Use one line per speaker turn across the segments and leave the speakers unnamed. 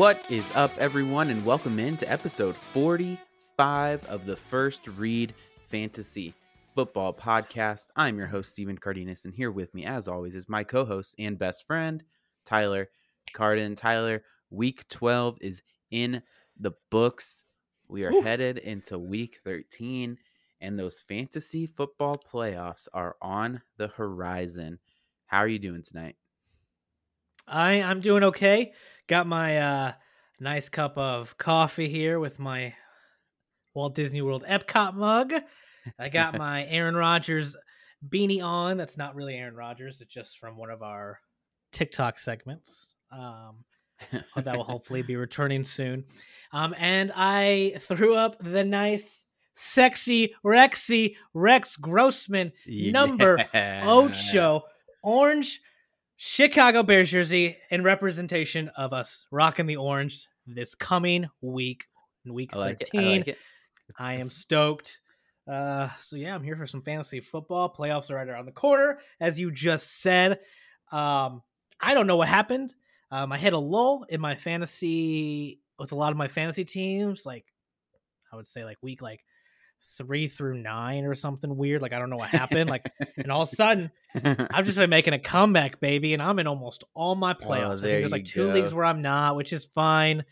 What is up, everyone, and welcome in to episode 45 of the First Read Fantasy Football Podcast. I'm your host, Stephen Cardenas, and here with me, as always, is my co host and best friend, Tyler Carden. Tyler, week 12 is in the books. We are headed into week 13, and those fantasy football playoffs are on the horizon. How are you doing tonight?
I I'm doing okay. Got my uh nice cup of coffee here with my Walt Disney World Epcot mug. I got my Aaron Rodgers beanie on. That's not really Aaron Rodgers. It's just from one of our TikTok segments. Um, that will hopefully be returning soon. Um, and I threw up the nice, sexy Rexy Rex Grossman number
Yeah.
Ocho orange Chicago Bears jersey in representation of us rocking the orange this coming week, week
I like it.
13.
I like it.
I am stoked. Uh, so yeah, I'm here for some fantasy football. Playoffs are right around the corner, as you just said. Um, I don't know what happened. Um, I hit a lull in my fantasy with a lot of my fantasy teams. Like, I would say like week like three through nine or something weird. Like I don't know what happened. Like, and all of a sudden, I've just been making a comeback, baby, and I'm in almost all my playoffs.
Oh, there
there's like two
go.
leagues where I'm not, which is fine.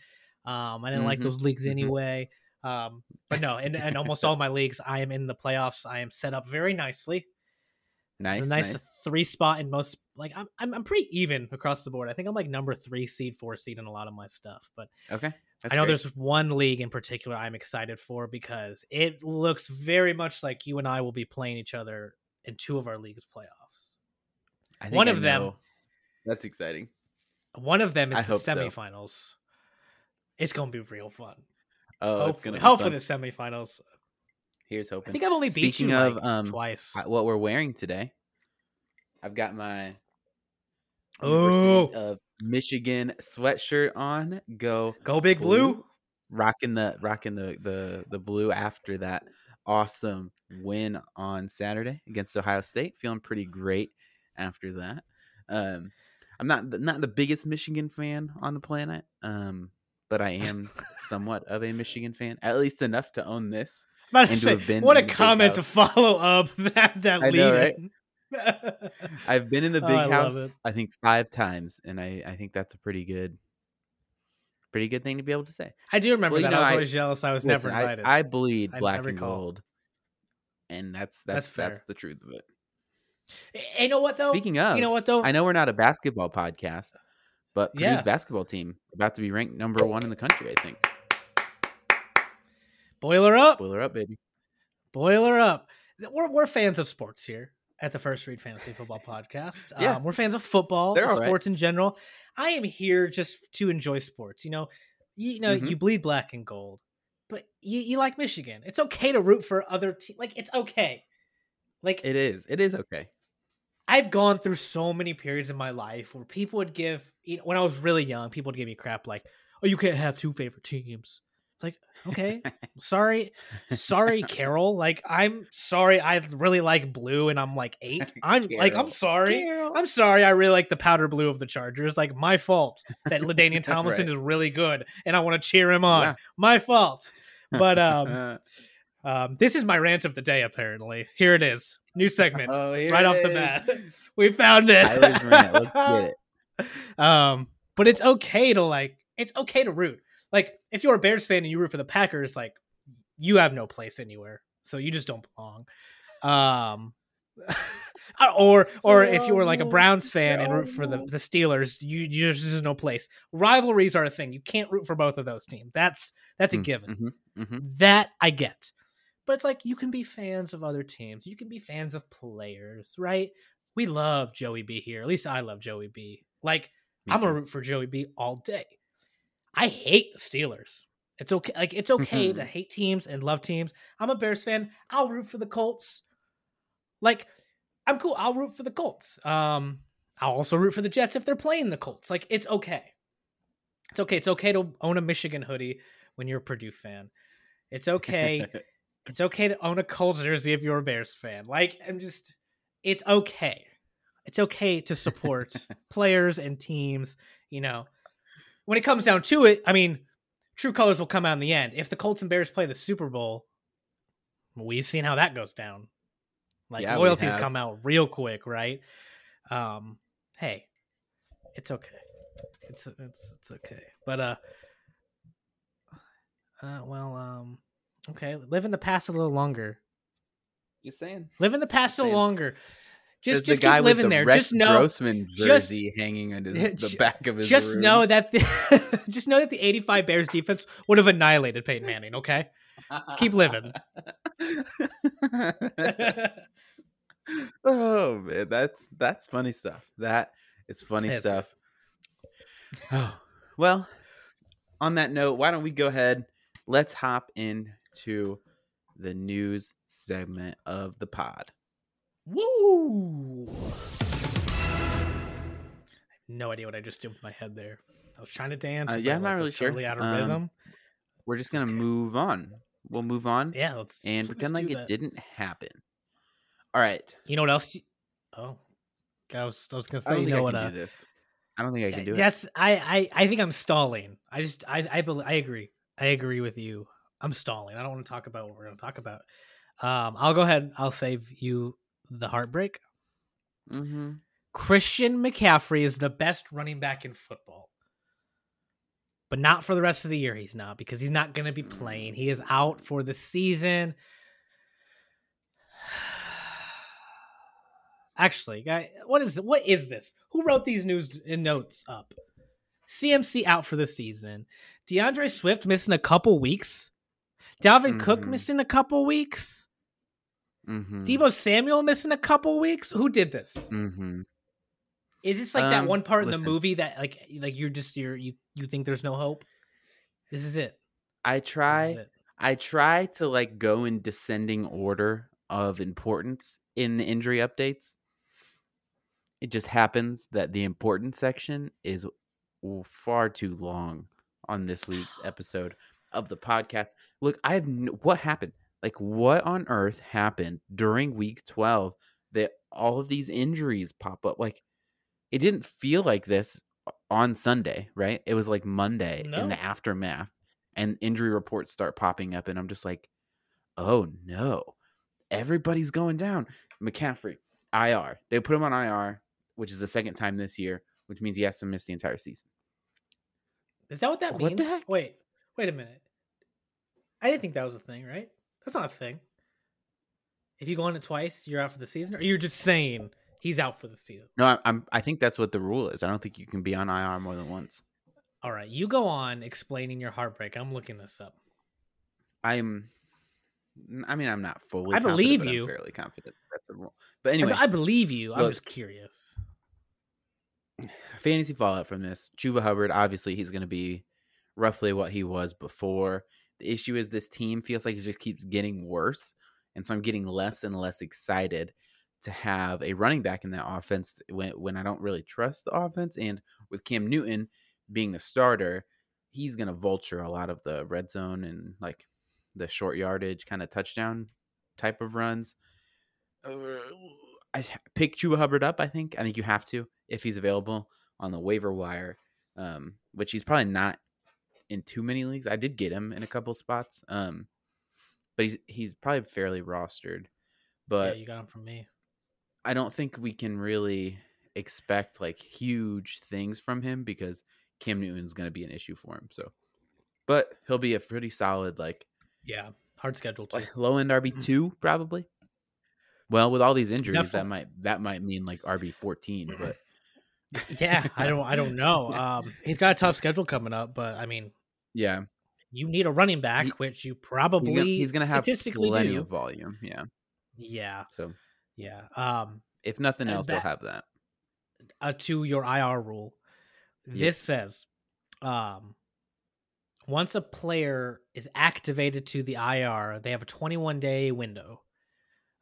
Um, I didn't like
Mhm,
those leagues
mhm.
anyway. Um, but no, in, in almost all my leagues, I am in the playoffs. I am set up very nicely.
nice,
nice,
nice.
three spot in most. Like I'm, I'm, I'm pretty even across the board. I think I'm like number three seed, four seed in a lot of my stuff. But
Okay. That's
I know
great.
there's one league in particular I'm excited for because it looks very much like you and I will be playing each other in two of our leagues playoffs.
I think
one
I
of them-
That's exciting.
One of them is
I
the
hope so.
semifinals. It's gonna be real fun.
Oh, it's
hopefully,
gonna be
hopefully the semifinals.
Here's hoping.
I think I've only beat
Speaking
you
of,
like,
um,
twice.
What we're wearing today, I've got my
Oh.
Of Michigan sweatshirt on. Go
Go big blue.
rocking the rocking the the the blue after that awesome win on Saturday against Ohio State. Feeling pretty great after that. Um, I'm not not the biggest Michigan fan on the planet, um, but I am somewhat of a Michigan fan, at least enough to own this.
About to say, what a
in the big
comment to follow up that that
I
lead.
know, right? I've been in the
Oh,
big
I
house. I think five times, and I I think that's a pretty good, pretty good thing to be able to say.
I do remember
Well,
that.
know,
I was
I-
always jealous. I was
Listen,
never invited.
I, I bleed black and gold, and that's
That's
that's that's, the truth of it.
you know what though?
Speaking of,
you know what though?
I know we're not a basketball podcast, but Purdue's
Yeah.
basketball team about to be ranked number one in the country. I think.
Boiler up,
Boiler up, baby.
boiler up. We're we're fans of sports here at the First Read Fantasy Football Podcast.
Yeah.
um, we're fans of football,
They're all right.
sports in general. I am here just to enjoy sports. You know, you, you know,
Mhm.
you bleed black and gold, but you, you like Michigan. It's okay to root for other teams. Like it's okay. Like
It is. It is okay.
I've gone through so many periods in my life where people would give, you know, when I was really young, people would give me crap like, "Oh, you can't have two favorite teams." It's like, okay, sorry, sorry, Carol. Like, I'm sorry. I really like blue, and I'm like eight. I'm like, I'm
Carol.
sorry. I'm sorry. I really like the powder blue of the Chargers. Like, my fault that LaDainian Tomlinson
Right.
is really good, and I want to cheer him on.
Yeah.
My fault. But um, um, this is my rant of the day. Apparently, here it is. New segment
oh,
right off the bat. We found it.
Tyler's rant. Let's get it.
Um, but it's okay to like it's okay to root. Like if you're a Bears fan and you root for the Packers, like you have no place anywhere. So you just don't belong. Um or or if you were like a Browns fan and root for the, the Steelers, you you just there's no place. Rivalries are a thing. You can't root for both of those teams. That's that's a
Mm,
given.
mhm, mhm.
That I get. But it's like you can be fans of other teams. You can be fans of players, right? We love Joey B here. At least I love Joey B. Like
Me
I'm gonna root for Joey B all day. I hate the Steelers. It's okay. Like it's okay to hate teams and love teams. I'm a Bears fan. I'll root for the Colts. Like I'm cool. I'll root for the Colts. Um, I'll also root for the Jets if they're playing the Colts. Like it's okay. It's okay. It's okay to own a Michigan hoodie when you're a Purdue fan. It's okay. it's okay to own a Colts jersey if you're a Bears fan. Like I'm just. It's okay. It's okay to support players and teams. You know, when it comes down to it, I mean, true colors will come out in the end. If the Colts and Bears play the Super Bowl, we've seen how that goes down. Like
Yeah,
loyalties come out real quick, right? Um, hey, it's okay. It's it's it's okay. But uh, uh, well, um, okay, live in the past a little longer.
Just saying.
Live in the past a little
Saying.
longer. Just just keep living
the
there.
Rex
Just know
Grossman
just-
hanging the back of his
just
room.
know that the just know that the 85 Bears defense would have annihilated Peyton Manning, okay? Keep living.
oh man, that's that's funny stuff. That is funny
It's
stuff. Oh well. On that note, why don't we go ahead? Let's hop into the news segment of the pod.
Woo! No idea what I just did with my head there. I was trying to dance.
Uh, yeah, I'm not really sure.
Totally out of
Um,
rhythm.
We're just gonna move on. We'll move on
Yeah, let's
and
let's
pretend like
do
it
that.
didn't happen. All right.
You know what else? You... Oh, I was I was gonna
I
say
don't
you
think
know
I
what?
can
Uh,
do this. I don't think I can do it.
yes, I, I I think I'm stalling. I just I I I agree. I agree with you. I'm stalling. I don't want to talk about what we're going to talk about. Um, I'll go ahead. I'll save you the heartbreak.
Mm-hmm.
Christian McCaffrey is the best running back in football. But not for the rest of the year, he's not, because he's not going to be playing. He is out for the season. Actually, guy, what is what is this? Who wrote these news notes up? CMC out for the season. D'Andre Swift missing a couple weeks. Dalvin Cook
Mhm.
missing a couple weeks.
Mm-hmm.
Deebo Samuel missing a couple weeks. Who did this?
Mm-hmm.
Is this like that
Um,
one part in the movie that like like you're just you're you you think there's no hope? This is it.
I try.
it.
I try to like go in descending order of importance in the injury updates. It just happens that the important section is far too long on this week's episode of the podcast. Look, I have what happened? Like what on earth happened during week 12 that all of these injuries pop up? Like it didn't feel like this on Sunday, right? It was like Monday in the aftermath and injury reports start popping up and I'm just like, "Oh no. Everybody's going down." McCaffrey, IR. They put him on IR, which is the second time this year, which means he has to miss the entire season.
Is that what that
What
means? Wait, wait a minute. I didn't think that was a thing, right? That's not a thing. If you go on it twice, you're out for the season, or you're just saying he's out for the season.
No, I, I'm I think that's what the rule is. I don't think you can be on IR more than once.
All right, you go on explaining your heartbreak. I'm looking this up.
I'm I mean, I'm not fully
I believe
but I'm
you.
fairly confident that's the rule. But anyway,
I, believe you. I'm just curious.
fantasy fallout from this. Chuba Hubbard, obviously, he's going to be roughly what he was before. The issue is this team feels like it just keeps getting worse. And so I'm getting less and less excited to have a running back in that offense when, when I don't really trust the offense. And with Cam Newton being the starter, he's going to vulture a lot of the red zone and like the short yardage kind of touchdown type of runs. Uh, I pick Chuba Hubbard up. I think. I think you have to if he's available on the waiver wire, um, which he's probably not in too many leagues. I did get him in a couple spots, um, but he's he's probably fairly rostered. But
yeah, you got him from me.
I don't think we can really expect like huge things from him because Cam Newton's going to be an issue for him. So, but he'll be a pretty solid like
Yeah, hard schedule too.
like low end RB two probably. Well, with all these injuries, that might that might mean like RB fourteen, but
yeah, I don't I don't know. Um, he's got a tough schedule coming up, but I mean,
yeah,
you need a running back,
He-
which you probably
he's gonna, he's gonna have
statistically
plenty
do.
of volume. Yeah,
Yeah,
so
yeah. Um,
if nothing else, they'll have that.
uh, to your IR rule,
Yeah.
this says, um, once a player is activated to the IR, they have a 21 day window,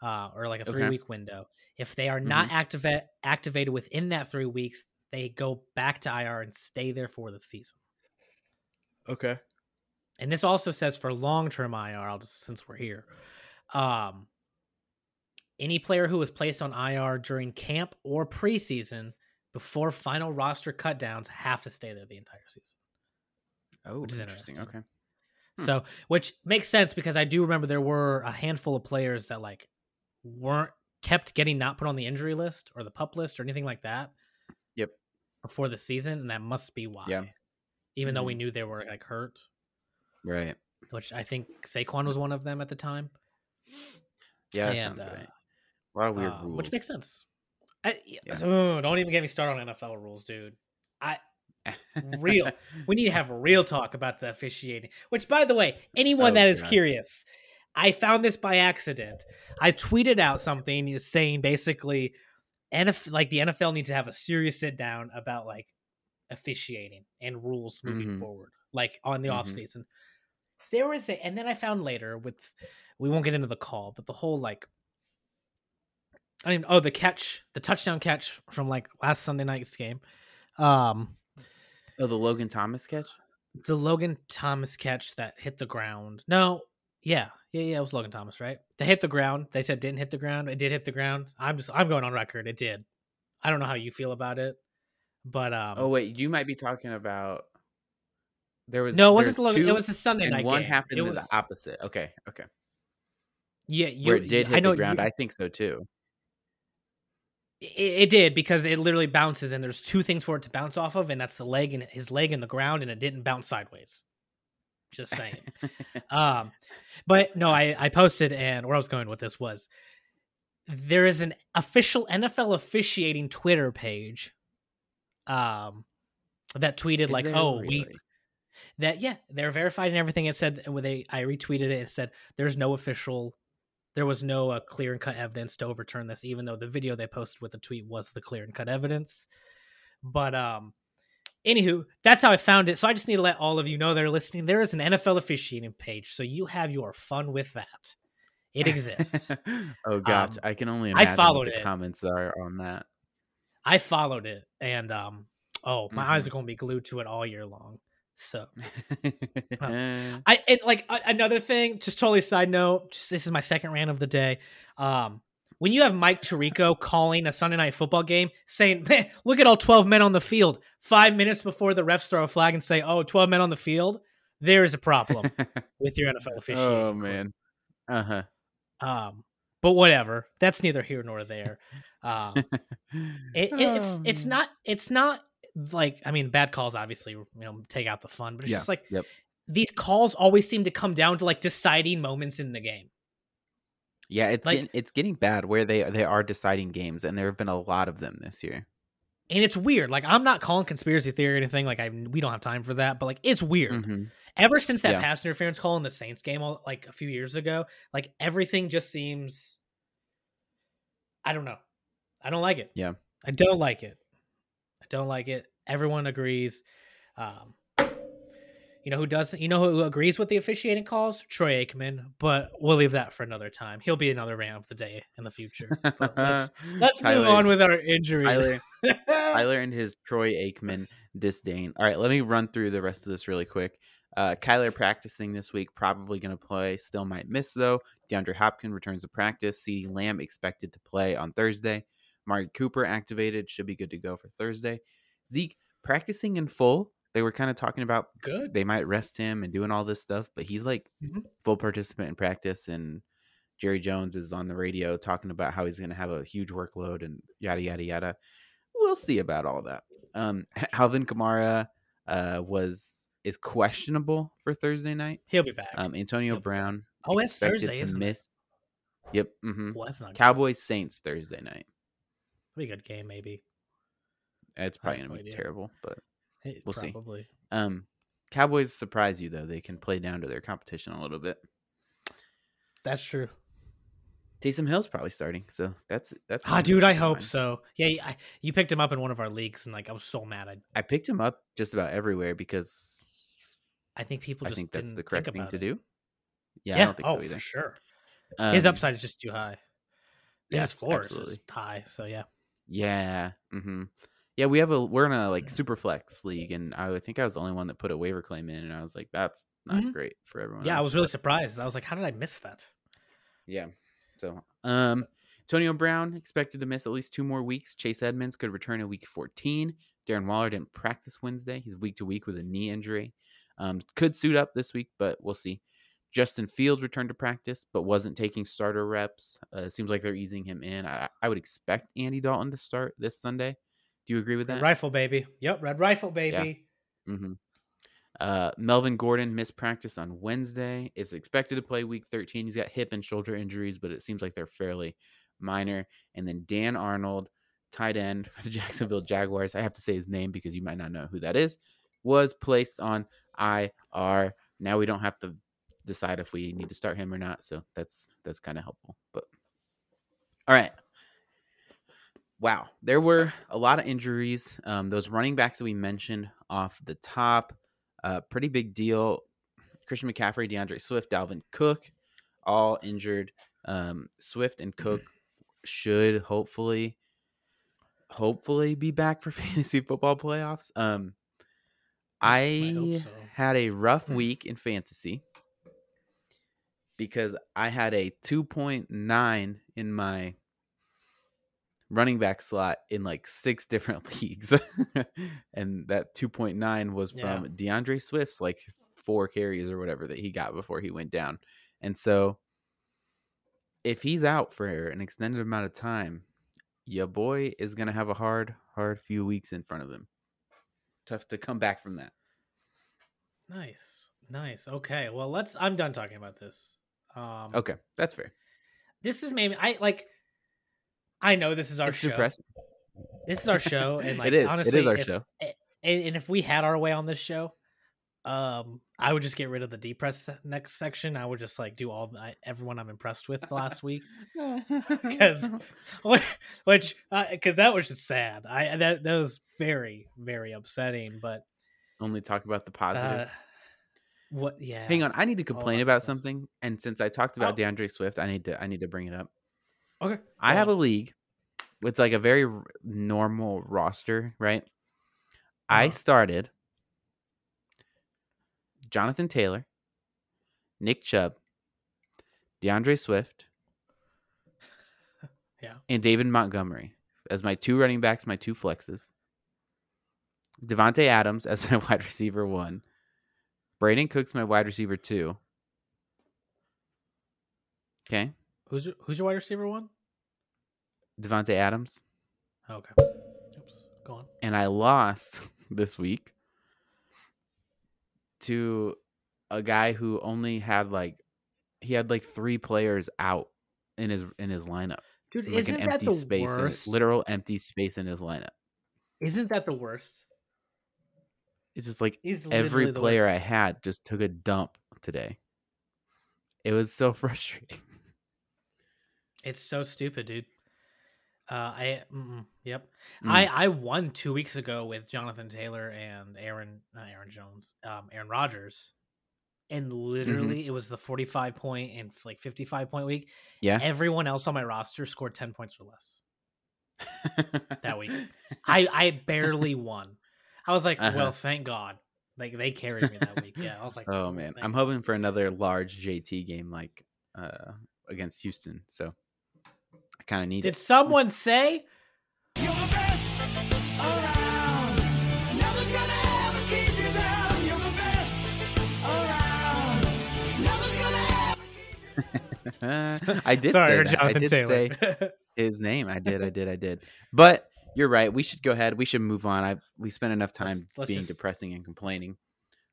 uh, or like a
Okay.
three week window. If they are not activate activated within that three weeks, they go back to IR and stay there for the season.
Okay.
and this also says for long term IR. I'll just since we're here, um, any player who was placed on IR during camp or preseason before final roster cutdowns have to stay there the entire season.
Oh,
which is
interesting.
interesting.
Okay. Hmm.
So, which makes sense because I do remember there were a handful of players that like weren't kept getting not put on the injury list or the pup list or anything like that.
Yep.
Before the season, and that must be why.
Yeah.
Even though we
Mhm.
knew they were like hurt,
Right.
which I think Saquon was one of them at the time.
Yeah,
And,
sounds
uh,
right. A lot of weird
uh,
rules.
which makes sense. I,
Yeah.
Ugh, don't even get me started on NFL rules, dude. I real. we need to have a real talk about the officiating. Which, by the way, anyone
Oh,
that is
gosh.
curious, I found this by accident. I tweeted out something saying basically, NFL, like the NFL needs to have a serious sit down about like officiating and rules moving
Mhm.
forward, like on the
Mhm.
off season. There was a, and then I found later with, we won't get into the call, but the whole like. I mean, oh, the catch, the touchdown catch from like last Sunday night's game. Um,
Oh, the Logan Thomas catch?
the Logan Thomas catch that hit the ground. No, yeah, yeah, yeah, it was Logan Thomas, right? They hit the ground. They said didn't hit the ground. It did hit the ground. I'm just I'm going on record. It did. I don't know how you feel about it, but um,
oh wait, you might be talking about there was
no, it wasn't the Logan. It was the Sunday night
one
game.
happened
it
to
was,
the opposite. Okay, okay.
Yeah, you,
Where it did
I
hit the ground,
you-
I think so too.
it, it did because it literally bounces, and there's two things for it to bounce off of, and that's the leg and his leg in the ground, and it didn't bounce sideways. Just saying. um but no i i posted and where i was going with this was there is an official nfl officiating twitter page um that tweeted
Is
like oh we that yeah they're verified and everything it said when they i retweeted it it said there's no official there was no uh, clear and cut evidence to overturn this even though the video they posted with the tweet was the clear and cut evidence. But um anywho that's how i found it. So i just need to let all of you know that are listening. There is an nfl officiating page so you have your fun with that. It exists.
Oh gosh,
Um,
I can only
I
imagine
followed
what the
it.
comments are on that.
I followed it and um oh my eyes
Mhm.
are going to be glued to it all year long so
Uh,
I and like a- another thing, just totally side note. Just this is my second rant of the day. Um, when you have Mike Tirico calling a Sunday night football game, saying, "Man, look at all twelve men on the field," five minutes before the refs throw a flag and say, "Oh, 12 men on the field," there is a problem with your NFL officiating.
oh man. Uh huh.
Um, but whatever. That's neither here nor there. Um, it, it- it's it's not it's not like I mean bad calls obviously you know take out the fun, but it's
Yeah,
just like
yep.
these calls always seem to come down to like deciding moments in the game.
Yeah, it's
Like-
getting, it's getting bad where they they are deciding games, and there have been a lot of them this year.
And it's weird. Like I'm not calling conspiracy theory or anything. Like I we don't have time for that. But like it's weird.
Mhm.
Ever since that
Yeah.
pass interference call in the Saints game, all, like a few years ago, like everything just seems. I don't know. I don't like it.
Yeah.
I don't like it. I don't like it. Everyone agrees. Um, you know who doesn't? You know who agrees with the officiating calls? Troy Aikman. But we'll leave that for another time. He'll be another rant of the day in the future. But let's let's move on with our injuries.
Tyler, Tyler and his Troy Aikman disdain. All right, let me run through the rest of this really quick. Uh, Kyler practicing this week, probably going to play. Still might miss though. DeAndre Hopkins returns to practice. CeeDee Lamb expected to play on Thursday. Amari Cooper activated, should be good to go for Thursday. Zeke practicing in full. They were kind of talking about
Good.
they might rest him and doing all this stuff, but he's like
Mhm.
full participant in practice. And Jerry Jones is on the radio talking about how he's going to have a huge workload and yada yada yada. We'll see about all that. Um, Alvin Kamara uh, was is questionable for Thursday night.
He'll be back.
Um, Antonio
He'll.
Brown
Oh, it's
expected
Thursday,
to
isn't it?
miss. Yep. hmm
well, that's not good.
Cowboys Saints Thursday night.
Be a good game, maybe.
It's probably gonna be
idea.
terrible, but
It-
We'll see. um, Cowboys surprise you though. They can play down to their competition a little bit.
That's true.
Taysom Hill's probably starting, so that's that's.
Ah, dude, I hope
mind.
so. Yeah, I, you picked him up in one of our leagues, and like I was so mad. I
I picked him up just about everywhere because
I think people
I
just
think that's
didn't
the correct thing to
it.
do. Yeah,
Yeah,
I don't think
oh
so either.
for sure. His
Um,
upside is just too high.
yeah,
his floor is
absolutely.
just high. So yeah,
Yeah. Mm-hmm. Yeah, we have a we're in a like super flex league, and I think I was the only one that put a waiver claim in, and I was like, that's not
Mhm.
great for everyone.
yeah, I was really surprised. I was like, how did I miss that?
Yeah. So, um, Antonio Brown expected to miss at least two more weeks. Chase Edmonds could return in week 14. Darren Waller didn't practice Wednesday. He's week to week with a knee injury. Um, could suit up this week, but we'll see. Justin Fields returned to practice, but wasn't taking starter reps. Uh, seems like they're easing him in. I, I would expect Andy Dalton to start this Sunday. Do you agree with
Red
that?
rifle baby. Yep, red rifle baby.
hmm Uh, Melvin Gordon missed practice on Wednesday. Is expected to play Week 13. He's got hip and shoulder injuries, but it seems like they're fairly minor. And then Dan Arnold, tight end for the Jacksonville Jaguars. I have to say his name because you might not know who that is. Was placed on IR. Now we don't have to decide if we need to start him or not. So that's that's kind of helpful. But all right. Wow, there were a lot of injuries. Um, those running backs that we mentioned off the top, uh, pretty big deal. Christian McCaffrey, D'Andre Swift, Dalvin Cook, all injured. Um, Swift and Cook should hopefully, hopefully be back for fantasy football playoffs. Um, I,
hope so.
had a rough
Hmm.
week in fantasy because I had a 2.9 in my running back slot in like six different leagues. and that 2.9 was
Yeah.
from D'Andre Swift's like four carries or whatever that he got before he went down. And so if he's out for an extended amount of time, your boy is going to have a hard, hard few weeks in front of him. Tough to come back from that.
Nice. Nice. Okay. Well, let's I'm done talking about this. Um
Okay, that's fair.
This is maybe I like I know this is our
it's
show.
depressing.
This is our show and like
it is.
honestly
it is our
if-
show.
and, and if we had our way on this show, um, I would just get rid of the depressed se- next section. I would just like do all the, I, everyone I'm impressed with last week, because which because that was just sad. I that that was very very upsetting. But
only talk about the positives.
uh, what? Yeah.
Hang on, I need to complain
about
about
this.
something. And since I talked about
Oh.
D'Andre Swift, I need to I need to bring it up.
Okay.
I
go
have a league. It's like a very r- normal roster, right? I
Uh-huh.
started Jonathan Taylor, Nick Chubb, D'Andre Swift,
Yeah.
and David Montgomery as my two running backs, my two flexes. Davante Adams as my wide receiver one. Brandin Cooks my wide receiver two. Okay.
Who's your- who's your wide receiver one?
Davante Adams.
Okay. Oops. Go on.
and I lost this week to a guy who only had like he had like three players out in his in his lineup.
Dude,
Like
isn't
an
that
empty
the
space, in
worst?
literal empty space in his lineup.
Isn't that the worst?
It's just like
Is
every player I had just took a dump today. It was so frustrating.
It's so stupid, dude. Uh, I mm, yep.
Mm.
I I won two weeks ago with Jonathan Taylor and Aaron not Aaron Jones, um, Aaron Rodgers, and
Mm-hmm.
literally it was the forty five point and like fifty five point week.
Yeah.
Everyone else on my roster scored ten points or less. that week. I I barely won. I was like,
Uh-huh.
well, thank God. Like they carried me that week. Yeah, I was like,
oh man, I'm hoping for another large JT game like uh against Houston. So kind of need
Did
it.
someone say?
You're the best around. Nothing's gonna ever keep you down. You're the best around. Nothing's gonna ever
I did
Sorry,
say
or
that. I did
Taylor.
say his name. I did. I did. I did. But you're right. We should go ahead. We should move on. I we spent enough
Let's-
time
let's
being
just-
depressing and complaining.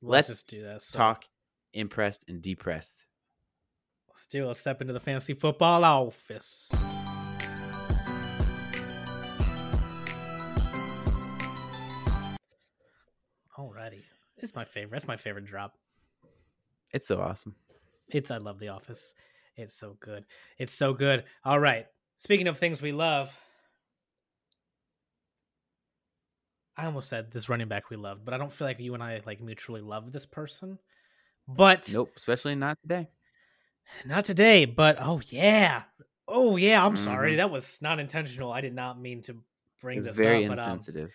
Let's,
Let's
just do this. So,
Talk impressed and depressed.
Let's do it. Let's step into the fantasy football office. Alrighty. It's my favorite. That's my favorite drop.
It's so awesome.
It's I love The Office. It's so good. It's so good. All right. Speaking of things we love, I almost said this running back we loved, but I don't feel like you and I like mutually love this person. But
Nope. Especially not today.
not today. But oh yeah, oh yeah. I'm sorry.
Mhm.
That was not intentional. I did not mean to bring this
very
up. But, um,
insensitive.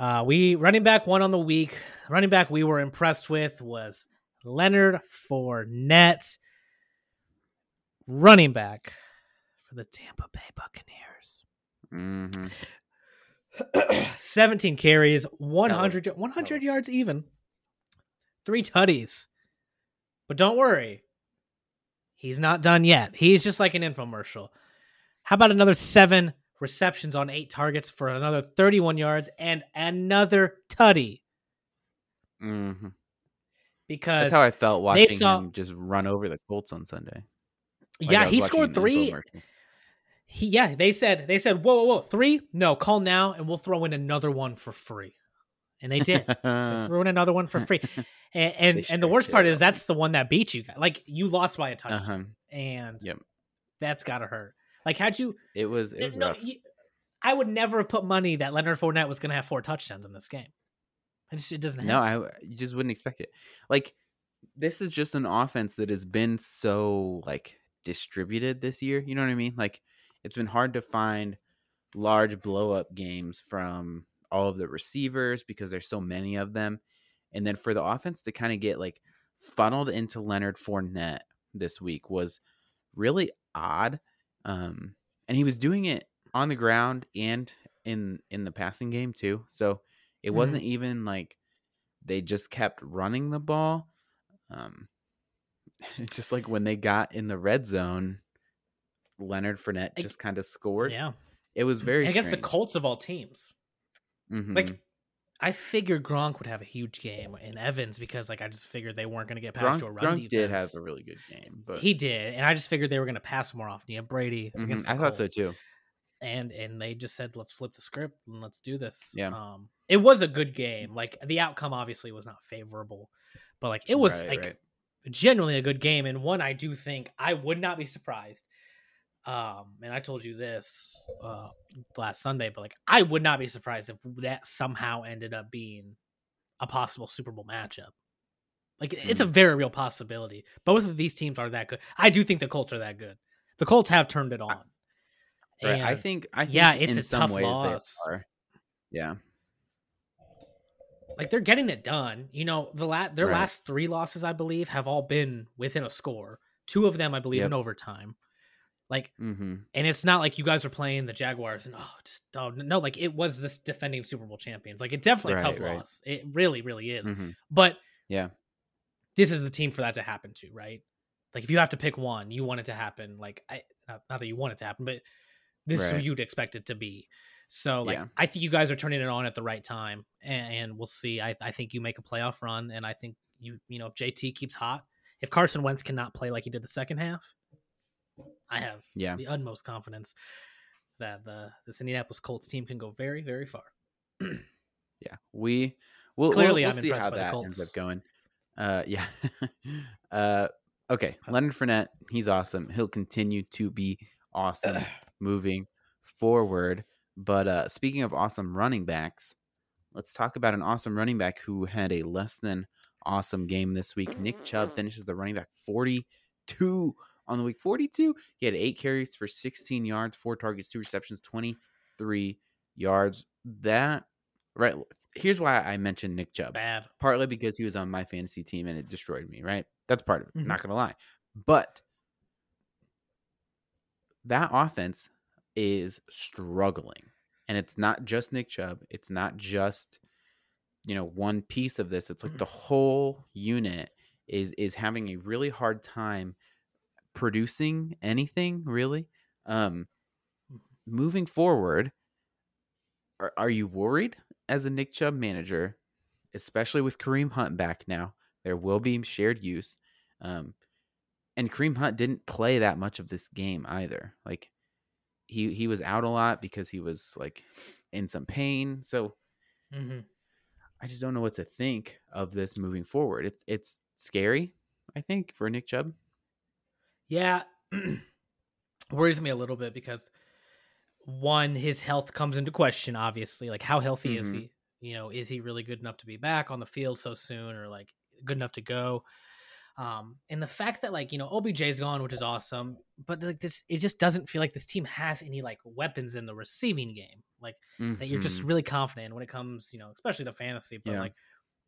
Uh, we running back one on the week. Running back we were impressed with was Leonard Fournette, running back for the Tampa Bay Buccaneers.
hmm
17 carries, 100, 100 yards even, three tutties. But don't worry, he's not done yet. He's just like an infomercial. How about another seven receptions on eight targets for another 31 yards and another tutty?
hmm
Because
That's how I felt watching
saw-
him just run over the Colts on Sunday. Like,
yeah, he scored three. He yeah, they said they said whoa whoa whoa three no call now and we'll throw in another one for free, and they did. They threw in another one for free, and and, and the worst part is that's the one that beat you guys. Like you lost by a touchdown,
uh-huh.
and
Yep.
that's gotta hurt. Like had you,
It was it was
no,
rough.
you- I would never have put money that Leonard Fournette was gonna have four touchdowns in this game. I just it doesn't.
No,
happen.
I you just wouldn't expect it. Like this is just an offense that has been so like distributed this year. You know what I mean? Like it's been hard to find large blow up games from all of the receivers because there's so many of them. And then for the offense to kind of get like funneled into Leonard Fournette this week was really odd. Um and he was doing it on the ground and in in the passing game too. So it
Mhm.
wasn't even like they just kept running the ball. Um, it's just like when they got in the red zone, Leonard Fournette just kind of scored.
yeah,
It was very
against the
strange.
Colts of all teams.
Mhm.
Like I figured Gronk would have a huge game in Evans because like I just figured they weren't going to get past
Gronk,
your run
Gronk did have a really good game, but
He did, and I just figured they were going to pass more often. You have Brady
Mhm,
the
I thought so too.
and and they just said let's flip the script and let's do this.
Yeah.
um, it was a good game. Like the outcome obviously was not favorable, but like it was
Right,
like
right.
genuinely a good game and one I do think I would not be surprised. Um, and I told you this uh last Sunday, but like I would not be surprised if that somehow ended up being a possible Super Bowl matchup. Like it's a
Mm.
very real possibility. Both of these teams are that good. I do think the Colts are that good. The Colts have turned it on.
Right. I
And-
think I think
yeah, it's
in
a
some
tough
ways
loss.
they are. Yeah.
like they're getting it done. You know, the la- their
Right.
last three losses, I believe, have all been within a score. Two of them, I believe, in overtime. Like,
Mm-hmm.
and it's not like you guys are playing the Jaguars and oh, just oh no, like it was this defending Super Bowl champions. Like, it definitely a
Right,
tough
right.
loss. It really, really is.
hmm
But
Yeah.
this is the team for that to happen to, right? Like, if you have to pick one, you want it to happen. Like, I not, not that you want it to happen, but this is who you'd expect it to be. So, like,
Yeah.
I think you guys are turning it on at the right time, and, and we'll see. I, I think you make a playoff run, and I think you, you know, if JT keeps hot, if Carson Wentz cannot play like he did the second half, I have
Yeah.
the utmost confidence that the this Indianapolis Colts team can go very, very far.
Yeah, we we'll,
Clearly,
we'll,
I'm
we'll see
impressed
how that
Colts.
ends up going. Uh, yeah. uh, okay, Leonard Fournette, he's awesome. He'll continue to be awesome moving forward. But uh, speaking of awesome running backs, let's talk about an awesome running back who had a less than awesome game this week. Nick Chubb finishes the running back 42 on the week. 42. He had eight carries for 16 yards, four targets, two receptions, 23 yards. That right. Here's why I mentioned Nick Chubb.
Bad.
Partly because he was on my fantasy team and it destroyed me. Right. That's part of it.
Mhm.
Not gonna lie, but that offense is struggling, and it's not just Nick Chubb. It's not just you know one piece of this. It's like the whole unit is is having a really hard time producing anything really. Um, moving forward, are, are you worried as a Nick Chubb manager, especially with Kareem Hunt back now? There will be shared use. Um, and Kareem Hunt didn't play that much of this game either. Like he he was out a lot because he was like in some pain. So
hmm
I just don't know what to think of this moving forward. It's it's scary, I think, for Nick Chubb.
Yeah, worries me a little bit because one, his health comes into question. Obviously, like how healthy is
Mhm.
he? You know, is he really good enough to be back on the field so soon, or like good enough to go? Um, and the fact that like you know OBJ's gone, which is awesome, but like this, it just doesn't feel like this team has any like weapons in the receiving game, like that you're just
Mhm.
really confident when it comes, you know, especially the fantasy. But
Yeah.
like,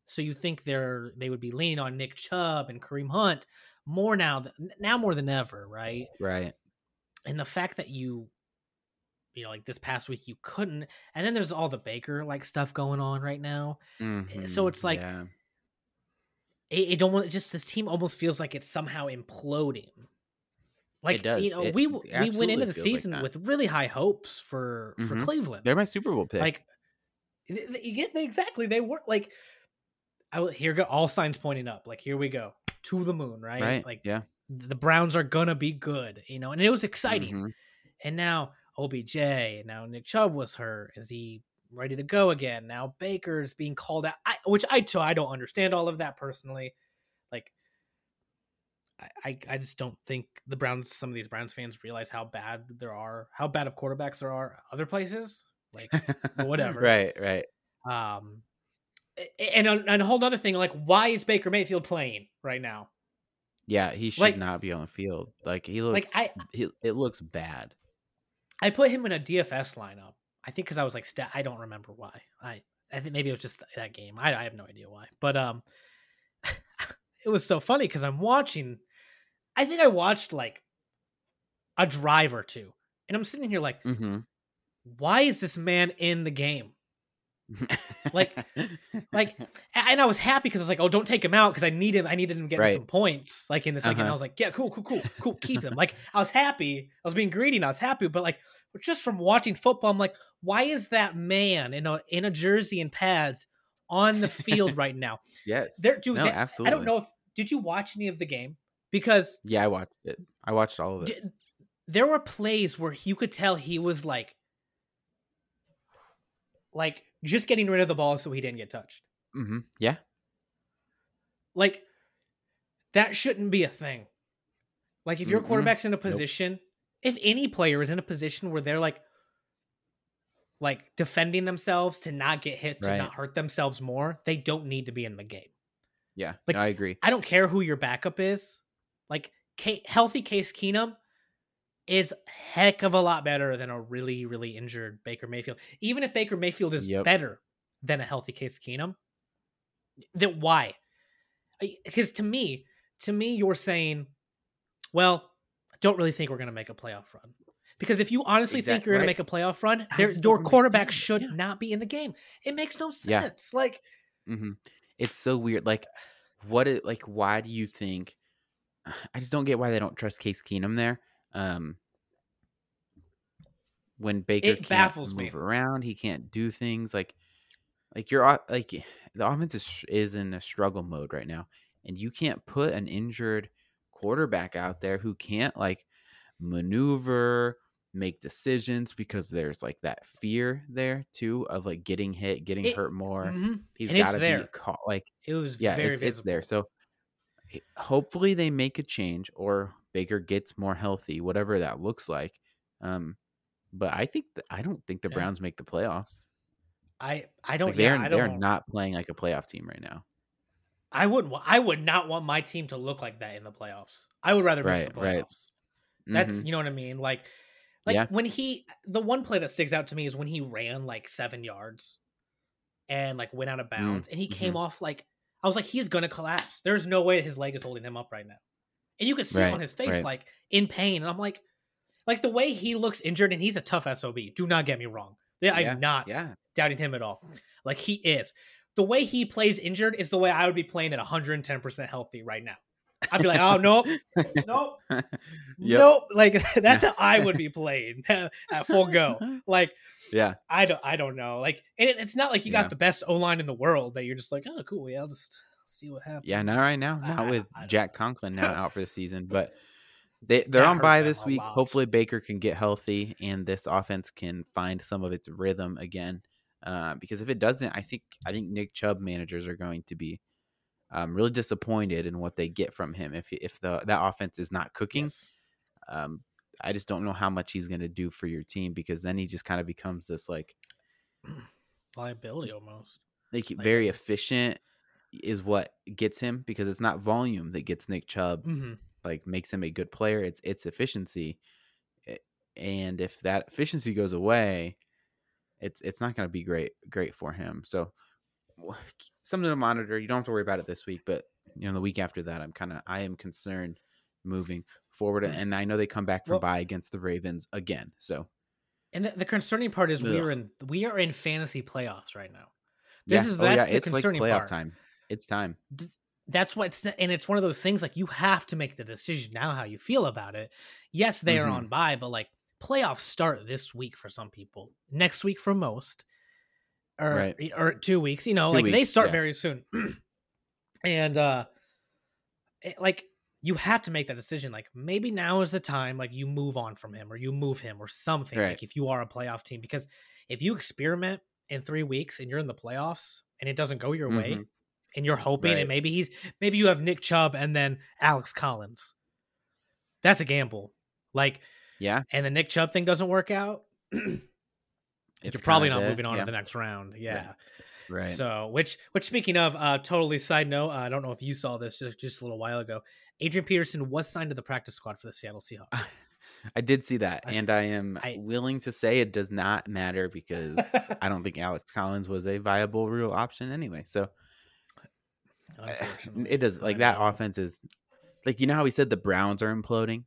so you think they're they would be leaning on Nick Chubb and Kareem Hunt more now, now more than ever, right?
right.
And the fact that you, you know, like this past week you couldn't, and then there's all the Baker like stuff going on right now. So
Mhm.
it's like-
yeah.
it, it don't want just this team almost feels like it's somehow imploding. Like
does.
you know,
It
we we went into the
feels like
season with really high hopes for for
Mhm.
Cleveland.
They're my Super Bowl pick.
like you get exactly they were like I will here go all signs pointing up. Like here we go to the moon, right?
right?
Like
yeah.
the Browns are gonna be good, you know, and it was exciting.
Mhm.
And now OBJ, and now Nick Chubb was hurt. Is he ready to go again? Now Baker's being called out, I, which I too I don't understand all of that personally. Like, I, I just don't think the Browns, some of these Browns fans realize how bad there are, how bad of quarterbacks there are other places. Like, whatever.
right, right.
um, and a- and a whole other thing, like, why is Baker Mayfield playing right now?
Yeah, he should
Like-
not be on the field. Like he looks
Like, I
he, it looks bad.
I put him in a DFS lineup. I think because I was like, sta I don't remember why. I I think maybe it was just that game. I, I have no idea why. But um, it was so funny because I'm watching. I think I watched like a drive or two, and I'm sitting here like,
mm-hmm.
why is this man in the game? Like- Like, and I was happy because I was like, oh, don't take him out because I need him. I needed him getting
Right.
some points like in the second. I
Uh-huh.
was like, yeah, cool, cool, cool, cool. Keep him. Like I was happy. I was being greedy and I was happy, but like just from watching football, I'm like, why is that man in a in a jersey and pads on the field right now?
yes.
There, dude.
no,
they-
absolutely.
I don't know if did you watch any of the game because
Yeah, I watched it. I watched all of it.
d- there were plays where you could tell he was like, like just getting rid of the ball so he didn't get touched.
hmm Yeah.
Like that shouldn't be a thing. Like if your
Mm-mm.
quarterback's in a position, if any player is in a position where they're like like defending themselves to not get hit to
Right.
not hurt themselves more, they don't need to be in the game.
Yeah.
Like-
I agree.
I don't care who your backup is. Like Ca- healthy Case Keenum is heck of a lot better than a really really injured Baker Mayfield. Even if Baker Mayfield is
Yep.
better than a healthy Case Keenum, then why? Because to me, to me, you're saying, well, I don't really think we're going to make a playoff run. Because if you honestly think you're going
right.
to make a playoff run, there, your quarterback should
Yeah.
not be in the game. It makes no
Yeah.
sense. Like,
hmm It's so weird. Like, what? It like? Why do you think? I just don't get why they don't trust Case Keenum there. Um, when Baker
It
can't
baffles me.
move around, he can't do things like, like you're like the offense is is in a struggle mode right now, and you can't put an injured quarterback out there who can't like maneuver, make decisions because there's like that fear there too of like getting hit, getting
It-
hurt more.
mhm,
He's got to be caught like
it was
yeah,
very
it's, it's there. So hopefully they make a change or Baker gets more healthy, whatever that looks like. Um, but I think th- I don't think the
Yeah.
Browns make the playoffs.
I I don't
Like they're
yeah, I
they're
don't
not playing like a playoff team right now.
I would wa- I would not want my team to look like that in the playoffs. I would rather miss
Right,
the
right.
playoffs. That's
Mhm.
you know what I mean. Like, like
Yeah.
when he the one play that sticks out to me is when he ran like seven yards and like went out of bounds and he
Mm-hmm.
came off like I was like he's gonna collapse. There's no way his leg is holding him up right now, and you could see
Right,
on his face
right.
like in pain. And I'm like, like the way he looks injured and he's a tough sob. Do not get me wrong. Yeah, I'm not
yeah,
doubting him at all. Like he is. The way he plays injured is the way I would be playing at 110% healthy right now. I'd be like, oh nope, nope,
Yep.
nope. Like that's how I would be playing at full go. Like
yeah,
I don't, I don't know. Like and it, it's not like you
Yeah.
got the best O line in the world that you're just like, oh cool, yeah, I'll just see what happens.
yeah. Not right now. Not
I-
with
I don't-
Jack Conklin now out for the season, but they they're
That
on bye this week.
lot.
Hopefully Baker can get healthy and this offense can find some of its rhythm again. Uh, because if it doesn't, I think I think Nick Chubb managers are going to be um, really disappointed in what they get from him if if the that offense is not cooking.
Yes.
Um, I just don't know how much he's going to do for your team because then he just kind of becomes this like
liability almost.
like
Like,
very efficient is what gets him because it's not volume that gets Nick Chubb
hmm
like makes him a good player. It's it's efficiency, and if that efficiency goes away, it's it's not going to be great great for him. So something to monitor. You don't have to worry about it this week, but you know the week after that, I'm kind of I am concerned moving forward, and I know they come back from
Well-
bye against the Ravens again. So
And the, the concerning part is we are in we are in fantasy playoffs right now.
yeah,
This is
oh, yeah,
the
it's like
concerning
playoff
part.
time. It's time.
that's what's and it's one of those things like you have to make the decision now how you feel about it. Yes, they are
Mhm.
on by, but like playoffs start this week for some people, next week for most, or
Right.
or two weeks. You know,
Two
like they start
yeah.
very soon, and uh, it- like you have to make that decision. Like maybe now is the time. Like you move on from him, or you move him, or something.
Right.
Like if you are a playoff team, because if you experiment in three weeks and you're in the playoffs and it doesn't go your way,
Mhm.
And you're hoping,
Right.
and maybe he's maybe you have Nick Chubb and then Alex Collins. That's a gamble. Like,
Yeah,
and the Nick Chubb thing doesn't work out. you're probably not
dead,
moving on
yeah,
to the next round. Yeah.
Right.
So, which, which speaking of, uh, totally side note, uh, I don't know if you saw this just, just a little while ago. Adrian Peterson was signed to the practice squad for the Seattle Seahawks.
I did see that,
I
and I am
I-
willing to say it does not matter because I don't think Alex Collins was a viable real option anyway. So it does like that offense is like you know how we said the Browns are imploding.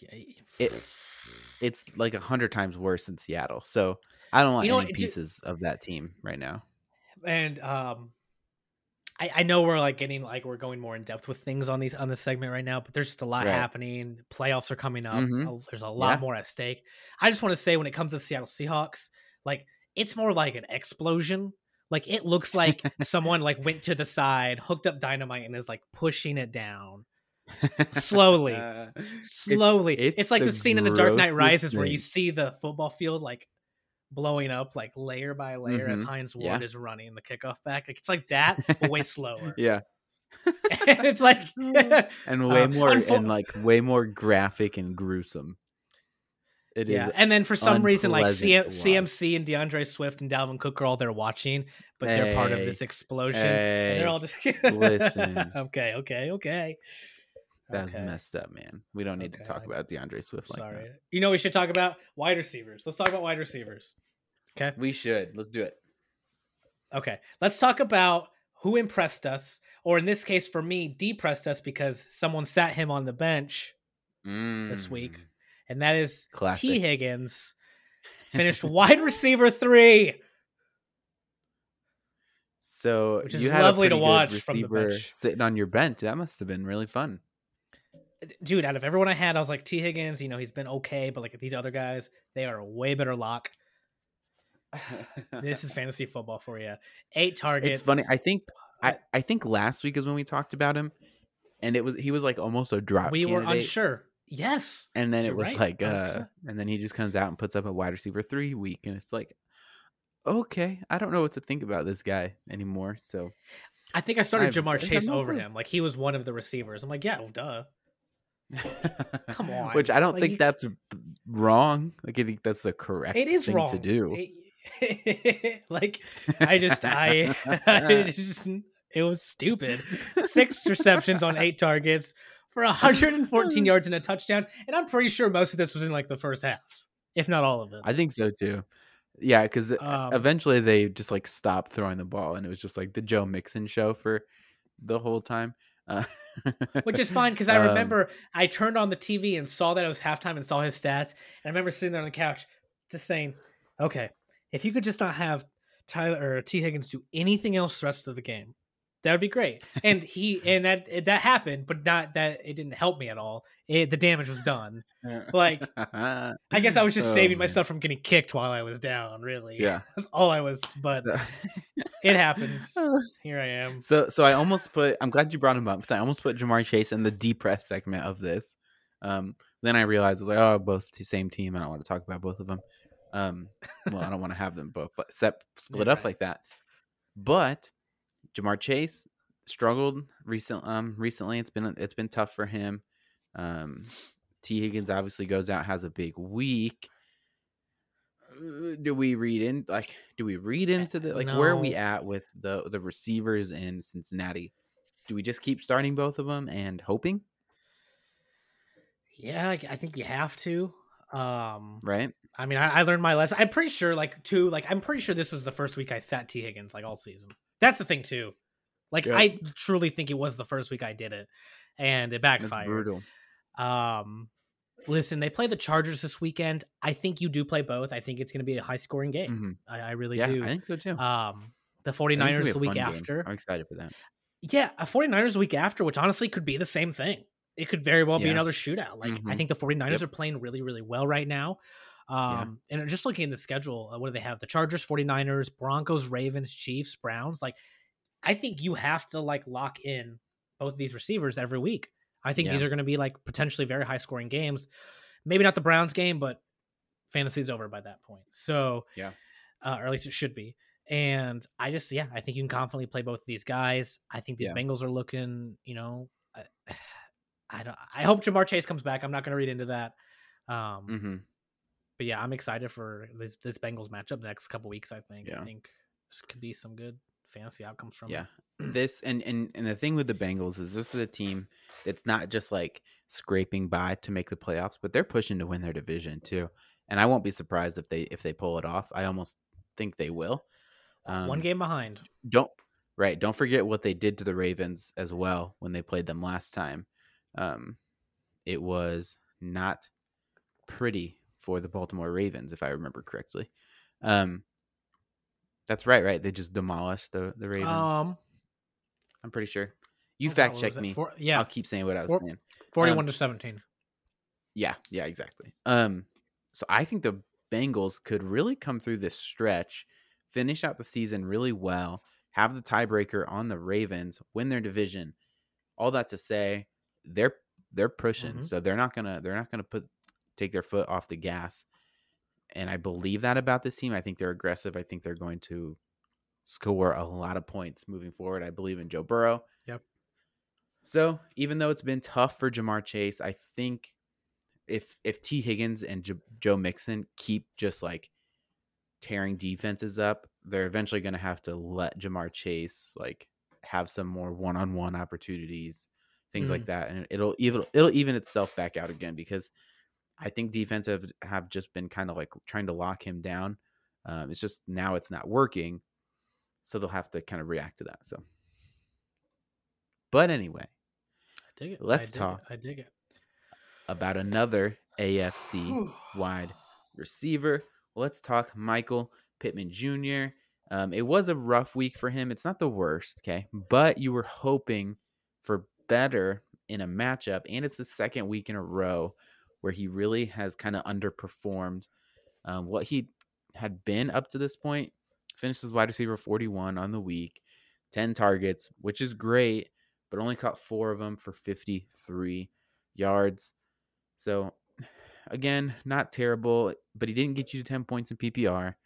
Yeah,
It it's like a hundred times worse in Seattle. So I don't want
You know
any pieces of that team right now.
and um I, I know we're like getting like we're going more in depth with things on these on this segment right now, but there's just a lot
Right.
happening. Playoffs are coming up.
Mhm.
There's a lot
Yeah.
more at stake. I just want to say when it comes to the Seattle Seahawks, like it's more like an explosion. Like it looks like someone like went to the side, hooked up dynamite, and is like pushing it down slowly.
Uh,
slowly. It's, like the, scene in The Dark Knight Rises where you see the football field like blowing up like layer by layer as
Mhm.
Hines Ward
Yeah.
is running the kickoff back. Like, it's like that, but way slower.
Yeah,
and it's like
and way
Um,
more
unfo-
and like way more graphic and gruesome. It is
yeah. And then for some reason, like CM-
unpleasant to watch.
CMC and D'Andre Swift and Dalvin Cook are all there watching, but they're part of this explosion. and they're all just
listen.
okay, okay, okay.
that's
okay.
messed up, man. We don't need
Okay,
to talk
I-
about D'Andre Swift like
Sorry.
that.
You know, we should talk about wide receivers. Let's talk about wide receivers. Okay.
We should. Let's do it.
Okay, let's talk about who impressed us, or in this case, for me, depressed us because someone sat him on the bench this week,
Mm.
And that is T. Higgins. Finished wide receiver three.
So
Which is
you had
lovely
a
to
pretty good
watch from the
receiver
bench.
sitting on your bench. That must have been really fun.
Dude, out of everyone I had, I was like, T. Higgins, you know, he's been okay, but like these other guys, they are a way better lock. This is fantasy football for you. Eight targets.
it's funny. I think I, I think last week is when we talked about him, and it was he was like almost a drop.
we were unsure. Yes.
and then it was
right,
like, uh,
100%.
and then he just comes out and puts up a wide receiver three week, and it's like, okay, I don't know what to think about this guy anymore. So
I think I started
I've- Ja'Marr
Chase over him. Like he was one of the receivers. I'm like, yeah, well, duh. Come on.
which I don't
Like,
think that's wrong. Like I think that's the correct
It is
thing
wrong
to do.
It- like I just I, I just it was stupid. Six receptions on eight targets for 114 yards and a touchdown, and I'm pretty sure most of this was in like the first half, if not all of it.
I think so too. Yeah, because
Um,
eventually they just like stopped throwing the ball, and it was just like the Joe Mixon show for the whole time. Uh,
Which is fine because I
um,
remember I turned on the TV and saw that it was halftime and saw his stats, and I remember sitting there on the couch just saying, "Okay, if you could just not have Tyler or T Higgins do anything else the rest of the game, that would be great." And he and that that happened, but not that it didn't help me at all. It, the damage was done. Like, I guess I was just
Oh,
saving
man.
myself from getting kicked while I was down. Really,
Yeah.
that's all I was. But it happened. Here I am.
So so I almost put I'm glad you brought him up because I almost put Ja'Marr Chase in the depressed segment of this. Um then I realized I was like, oh, both the same team. I don't want to talk about both of them. Um well, I don't want to have them both sep- split
You're
up
right.
like that. But Ja'Marr Chase struggled recent um recently. It's been it's been tough for him. Um T Higgins obviously goes out has a big week. Uh, Do we read in like do we read into the like where are we at with the the receivers in Cincinnati? Do we just keep starting both of them and hoping,
Yeah, I, I think you have to. Um,
right?
I mean, I, I learned my lesson. I'm pretty sure, like, too, like, I'm pretty sure this was the first week I sat T Higgins like all season. That's the thing too. Like,
Yeah.
I truly think it was the first week I did it, and it
That's
backfired.
brutal.
Um, listen, they play the Chargers this weekend. I think you do play both. I think it's going to be a high scoring game.
Mhm.
I, I really
Yeah,
do.
I think so too.
um, the
I think
49ers the week
fun game.
after.
I'm excited for that.
Yeah, a 49ers week after, which honestly could be the same thing. It could very well be another shootout. Like I
Mhm.
think the 49ers
Yep.
are playing really, really well right now. Um, and just looking at the schedule, uh, what do they have? The Chargers, 49ers, Broncos, Ravens, Chiefs, Browns. Like I think you have to like lock in both of these receivers every week. I think these are going to be like potentially very high scoring games. Maybe not the Browns game, but fantasy's over by that point. So
Yeah.
uh, or at least it should be. And I just, yeah, I think you can confidently play both of these guys. I think these
Yeah.
Bengals are looking, you know, I, I don't. I hope Ja'Marr Chase comes back. I'm not going to read into that. Um,
hmm
but yeah, I'm excited for this this Bengals matchup the next couple weeks. I think.
Yeah.
I think this could be some good fantasy outcomes from. it.
Yeah. This and, and and the thing with the Bengals is this is a team that's not just like scraping by to make the playoffs, but they're pushing to win their division too. And I won't be surprised if they if they pull it off. I almost think they will.
one
Um,
game behind.
Don't right. Don't forget what they did to the Ravens as well when they played them last time. Um, it was not pretty for the Baltimore Ravens, if I remember correctly. Um, that's right. Right. They just demolished the the Ravens.
Um,
I'm pretty sure. You fact check me.
Four- yeah,
I'll keep saying what I was
Four-
saying.
41
um,
to 17.
Yeah, yeah, exactly. Um, so I think the Bengals could really come through this stretch, finish out the season really well, have the tiebreaker on the Ravens, win their division. All that to say, they're they're pushing,
Mhm.
so they're not gonna they're not gonna put take their foot off the gas. And I believe that about this team. I think they're aggressive. I think they're going to score a lot of points moving forward. I believe in Joe Burrow.
Yep.
So even though it's been tough for Ja'Marr Chase, I think if if T Higgins and J- Joe Mixon keep just like tearing defenses up, they're eventually going to have to let Ja'Marr Chase like have some more one-on-one opportunities, things like that, and it'll even it'll even itself back out again because I think defense have, have just been kind of like trying to lock him down. Um, it's just now it's not working, so they'll have to kind of react to that. So, but anyway,
I dig it.
Let's
dig it,
talk.
I dig it.
about another AFC wide receiver. Let's talk Michael Pittman Jr. Um, it was a rough week for him. It's not the worst, okay, but you were hoping for better in a matchup, and it's the second week in a row where he really has kind of underperformed um, what he had been up to this point. Finished as wide receiver 41 on the week, 10 targets, which is great, but only caught four of them for 53 yards. So, again, not terrible, but he didn't get you to 10 points in PPR.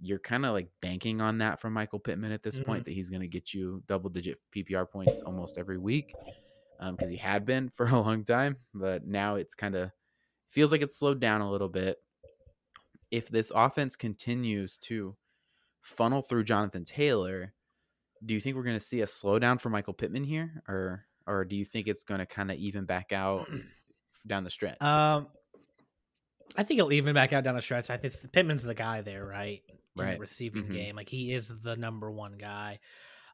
You're kind of like banking on that from Michael Pittman at this point that he's going to get you double digit PPR points almost every week because he had been for a long time, but now it's kind of feels like it's slowed down a little bit. If this offense continues to funnel through Jonathan Taylor, do you think we're going to see a slowdown for Michael Pittman here, or or do you think it's going to kind of even back out down the stretch?
Um, I think it'll even back out down the stretch. I think it's- Pittman's the guy there, right? In
Right.
the receiving
Mhm.
game, like he is the number one guy.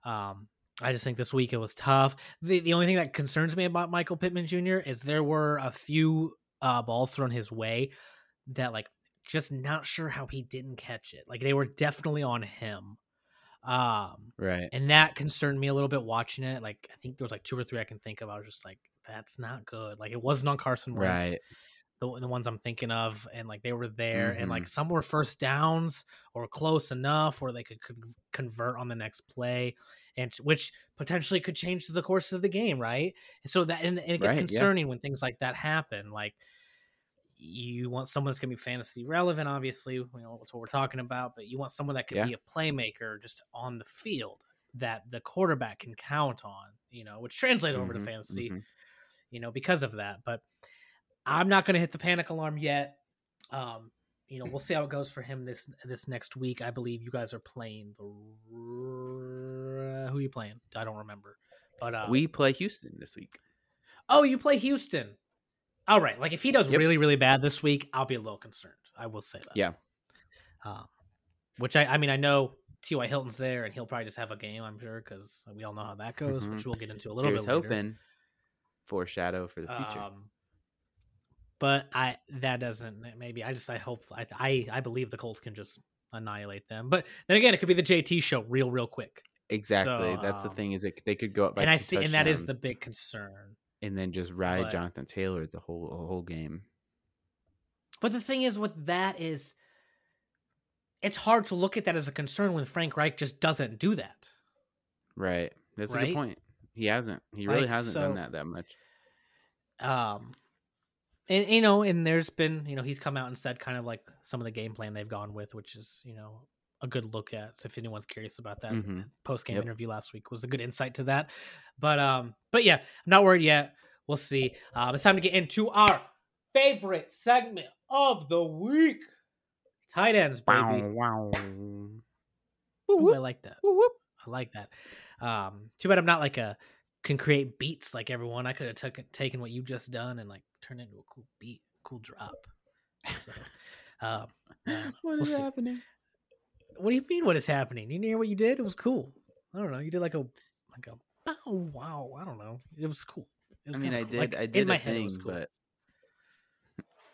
Um, I just think this week it was tough. The the only thing that concerns me about Michael Pittman Jr. is there were a few uh, balls thrown his way that like just not sure how he didn't catch it. Like they were definitely on him. Um,
right.
and that concerned me a little bit watching it. Like I think there was like two or three I can think of. I was just like, that's not good. Like it wasn't on Carson Wentz
Right.
The, the ones I'm thinking of, and like they were there, and
Mm-hmm.
like some were first downs or close enough where they could, con- convert on the next play, and which potentially could change the course of the game, right? And so that and, and it gets
Right, yeah.
concerning when things like that happen. Like you want someone that's gonna be fantasy relevant, obviously, you know that's what we're talking about, but you want someone that can
Yeah.
be a playmaker just on the field that the quarterback can count on, you know, which translates over to
Mhm,
fantasy
mhm.
you know, because of that. But I'm not going to hit the panic alarm yet. Um, you know, we'll see how it goes for him this this next week. I believe you guys are playing the who are you playing? I don't remember. But uh,
We play Houston this week.
oh, you play Houston. All right, like if he does
Yep.
really really bad this week, I'll be a little concerned. I will say that.
Yeah.
Um, which I I mean I know T.Y. Hilton's there and he'll probably just have a game. I'm sure because we all know how that goes, which
Mhm.
we'll get into a little
Here's
bit later.
hoping foreshadow for the future.
Um, but I that doesn't maybe I just I hope I I I believe the Colts can just annihilate them. But then again, it could be the JT show real real quick.
exactly. That's the
um,
thing is it they could go up by
and I see, and that is the big concern.
and then just ride
but-
Jonathan Taylor the whole the whole game.
But the thing is with that is it's hard to look at that as a concern when Frank Reich just doesn't do that.
Right. That's a good point. He hasn't. He really
Like,
hasn't done that that much.
Um and you know, and there's been, you know, he's come out and said kind of like some of the game plan they've gone with, which is, you know, a good look at. So if anyone's curious about that
Mhm.
post game
Yep.
interview last week was a good insight to that. But um, but yeah, I'm not worried yet. We'll see. Um, it's time to get into our favorite segment of the week. Tight ends, baby.
Wow, wow.
Ooh, I like that. I like that. Um, too bad I'm not like a can create beats like everyone. I could have took, taken what you just done and like turned it into a cool beat, cool drop. So, um, uh,
What
we'll
is
see.
happening?
what do you mean? What is happening? You hear what you did? It was cool. I don't know. You did like a like a bow wow. I don't know. It was cool. It was
I mean,
kinda
I did.
Like,
I
in
did
my
a
head it
thing,
was cool.
but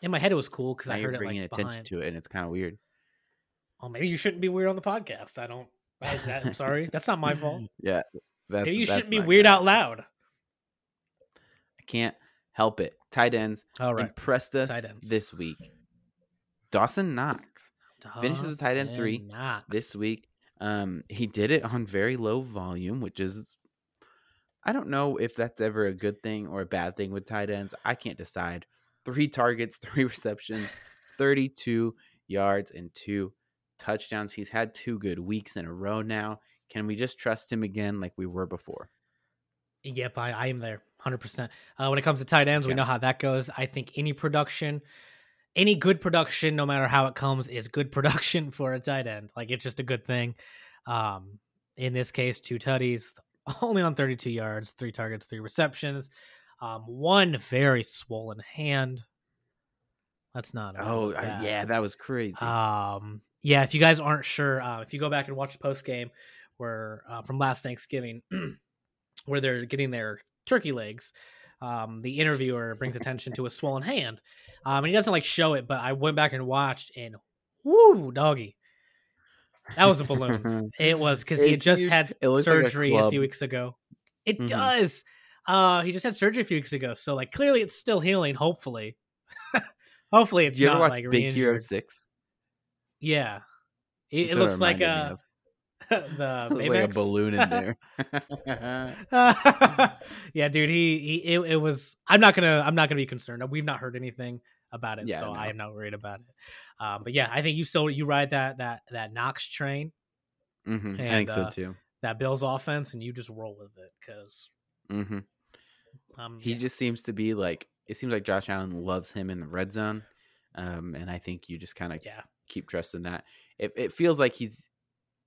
in my head it was cool because I
you're
heard it
bringing
like
attention
behind.
to it, and it's kind of weird.
Oh, maybe you shouldn't be weird on the podcast. I don't. I, that, I'm sorry. That's not my fault.
Yeah, that's.
Maybe you
that's
shouldn't be weird
bad.
out loud.
I can't help it. Tight ends
All right.
impressed us
Tight ends.
this week. Dawson Knox finishes the tight end three
Knox.
this week. Um, he did it on very low volume, which is I don't know if that's ever a good thing or a bad thing with tight ends. I can't decide. Three targets, three receptions, 32 yards, and two touchdowns. He's had two good weeks in a row now. Can we just trust him again like we were before?
Yep, I, I am there, hundred percent. Uh, when it comes to tight ends, we know how that goes. I think any production, any good production, no matter how it comes, is good production for a tight end. Like it's just a good thing. Um, in this case, two tutties, only on thirty-two yards, three targets, three receptions, um, one very swollen hand. That's not.
Oh, I, yeah, that was crazy.
Um, yeah, if you guys aren't sure, uh, if you go back and watch the post game where uh, from last Thanksgiving, where they're getting their turkey legs, um, the interviewer brings attention to a swollen hand. Um, and he doesn't like show it, but I went back and watched, and woo, doggy, that was a balloon. It was because he had just
huge.
had
looks like a
surgery a, few weeks ago. It
Mhm.
does. Uh, he just had surgery a few weeks ago, so like clearly it's still healing. Hopefully, hopefully it's
you
not like
Big Hero
re-injured.
Six?
Yeah. It, it looks like
a.
uh,
of.
the
was like a balloon in there.
yeah, dude. He, he it, it was. I'm not gonna. I'm not gonna be concerned. We've not heard anything about it,
Yeah,
so
no.
I am not worried about it. Um, but yeah, I think you still you ride that that that Knox train,
hmm I think so
uh,
too.
that Bills offense, and you just roll with it because
hmm
um,
He
yeah.
just seems to be like it seems like Josh Allen loves him in the red zone, um, and I think you just kind of
yeah
keep trusting that. It it feels like he's,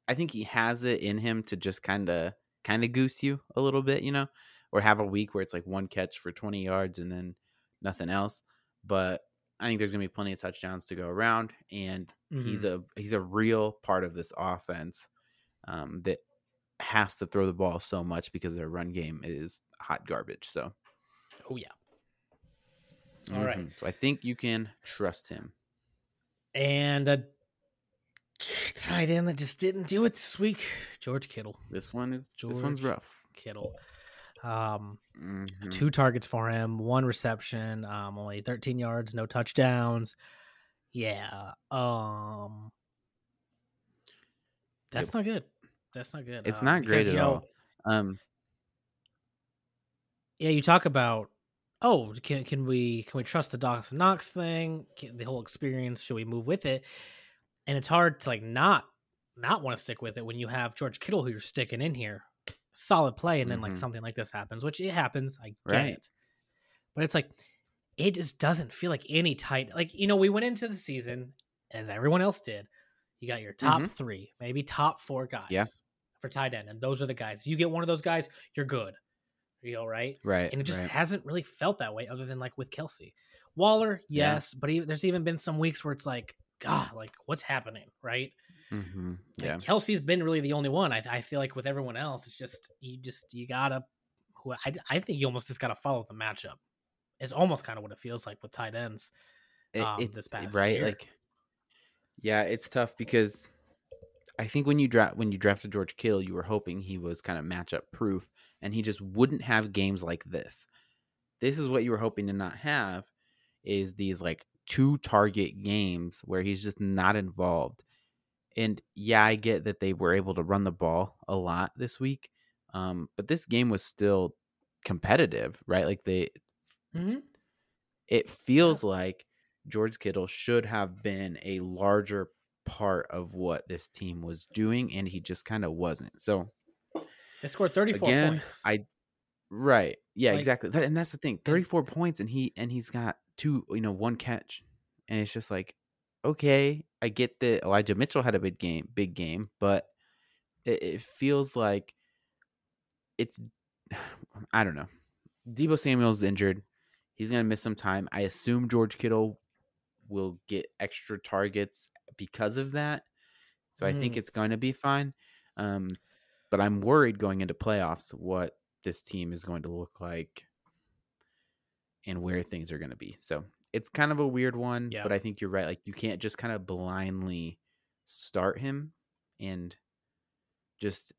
I think he has it in him to just kind of kind of goose you a little bit, you know, or have a week where it's like one catch for twenty yards and then nothing else. But I think there's gonna be plenty of touchdowns to go around, and he's
Mm-hmm.
a he's a real part of this offense um, that has to throw the ball so much because their run game is hot garbage. So.
oh yeah. All right.
Mhm. So I think you can trust him.
And a tight end that just didn't do it this week, George Kittle.
This one is this one's rough.
Kittle. Um,
Mhm.
two targets for him, one reception, um, only 13 yards, no touchdowns. Yeah. Um That's
Yep.
not good. That's not good.
It's
um,
not
because,
great
you
at
know,
all. Um,
Yeah, you talk about oh, can can we can we trust the Dawson Knox thing? Can, the whole experience, should we move with it? And it's hard to like not not want to stick with it when you have George Kittle who you're sticking in here. Solid play, and then like
Mhm.
something like this happens, which it happens. I get
Right.
it. But it's like it just doesn't feel like any tight like you know, we went into the season as everyone else did. You got your top
Mhm.
three, maybe top four guys for tight end, and those are the guys. If you get one of those guys, you're good. You know, right?
right.
and it just
right.
hasn't really felt that way other than like with Kelce. Waller,
Yeah.
yes, but he, there's even been some weeks where it's like, God, like what's happening, right?
Mhm.
Like,
Yeah.
Kelce's been really the only one. I, I feel like with everyone else, it's just you just you gotta. Who I, I think you almost just gotta follow the matchup. It's almost kind of what it feels like with tight ends.
It-
um,
it's
this past
right.
year.
Like, yeah, it's tough because I think when you draft when you drafted George Kittle, you were hoping he was kind of matchup proof, and he just wouldn't have games like this. This is what you were hoping to not have, is these like two target games where he's just not involved. And yeah, I get that they were able to run the ball a lot this week, um, but this game was still competitive, right? Like they,
hmm
it feels like George Kittle should have been a larger part of what this team was doing, and he just kind of wasn't. So
They scored 34
again,
points.
I right, yeah,
Like-
exactly, and that's the thing. Thirty-four points, and he and he's got two, you know, one catch, and it's just like, okay, I get that Elijah Mitchell had a big game, big game, but it, it feels like it's, I don't know. Deebo Samuel's injured. He's gonna miss some time. I assume George Kittle will get extra targets because of that. So I think
Mm.
it's going to be fine. Um, but I'm worried going into playoffs what this team is going to look like and where things are going to be. So it's kind of a weird one,
Yeah.
but I think you're right. Like you can't just kind of blindly start him and just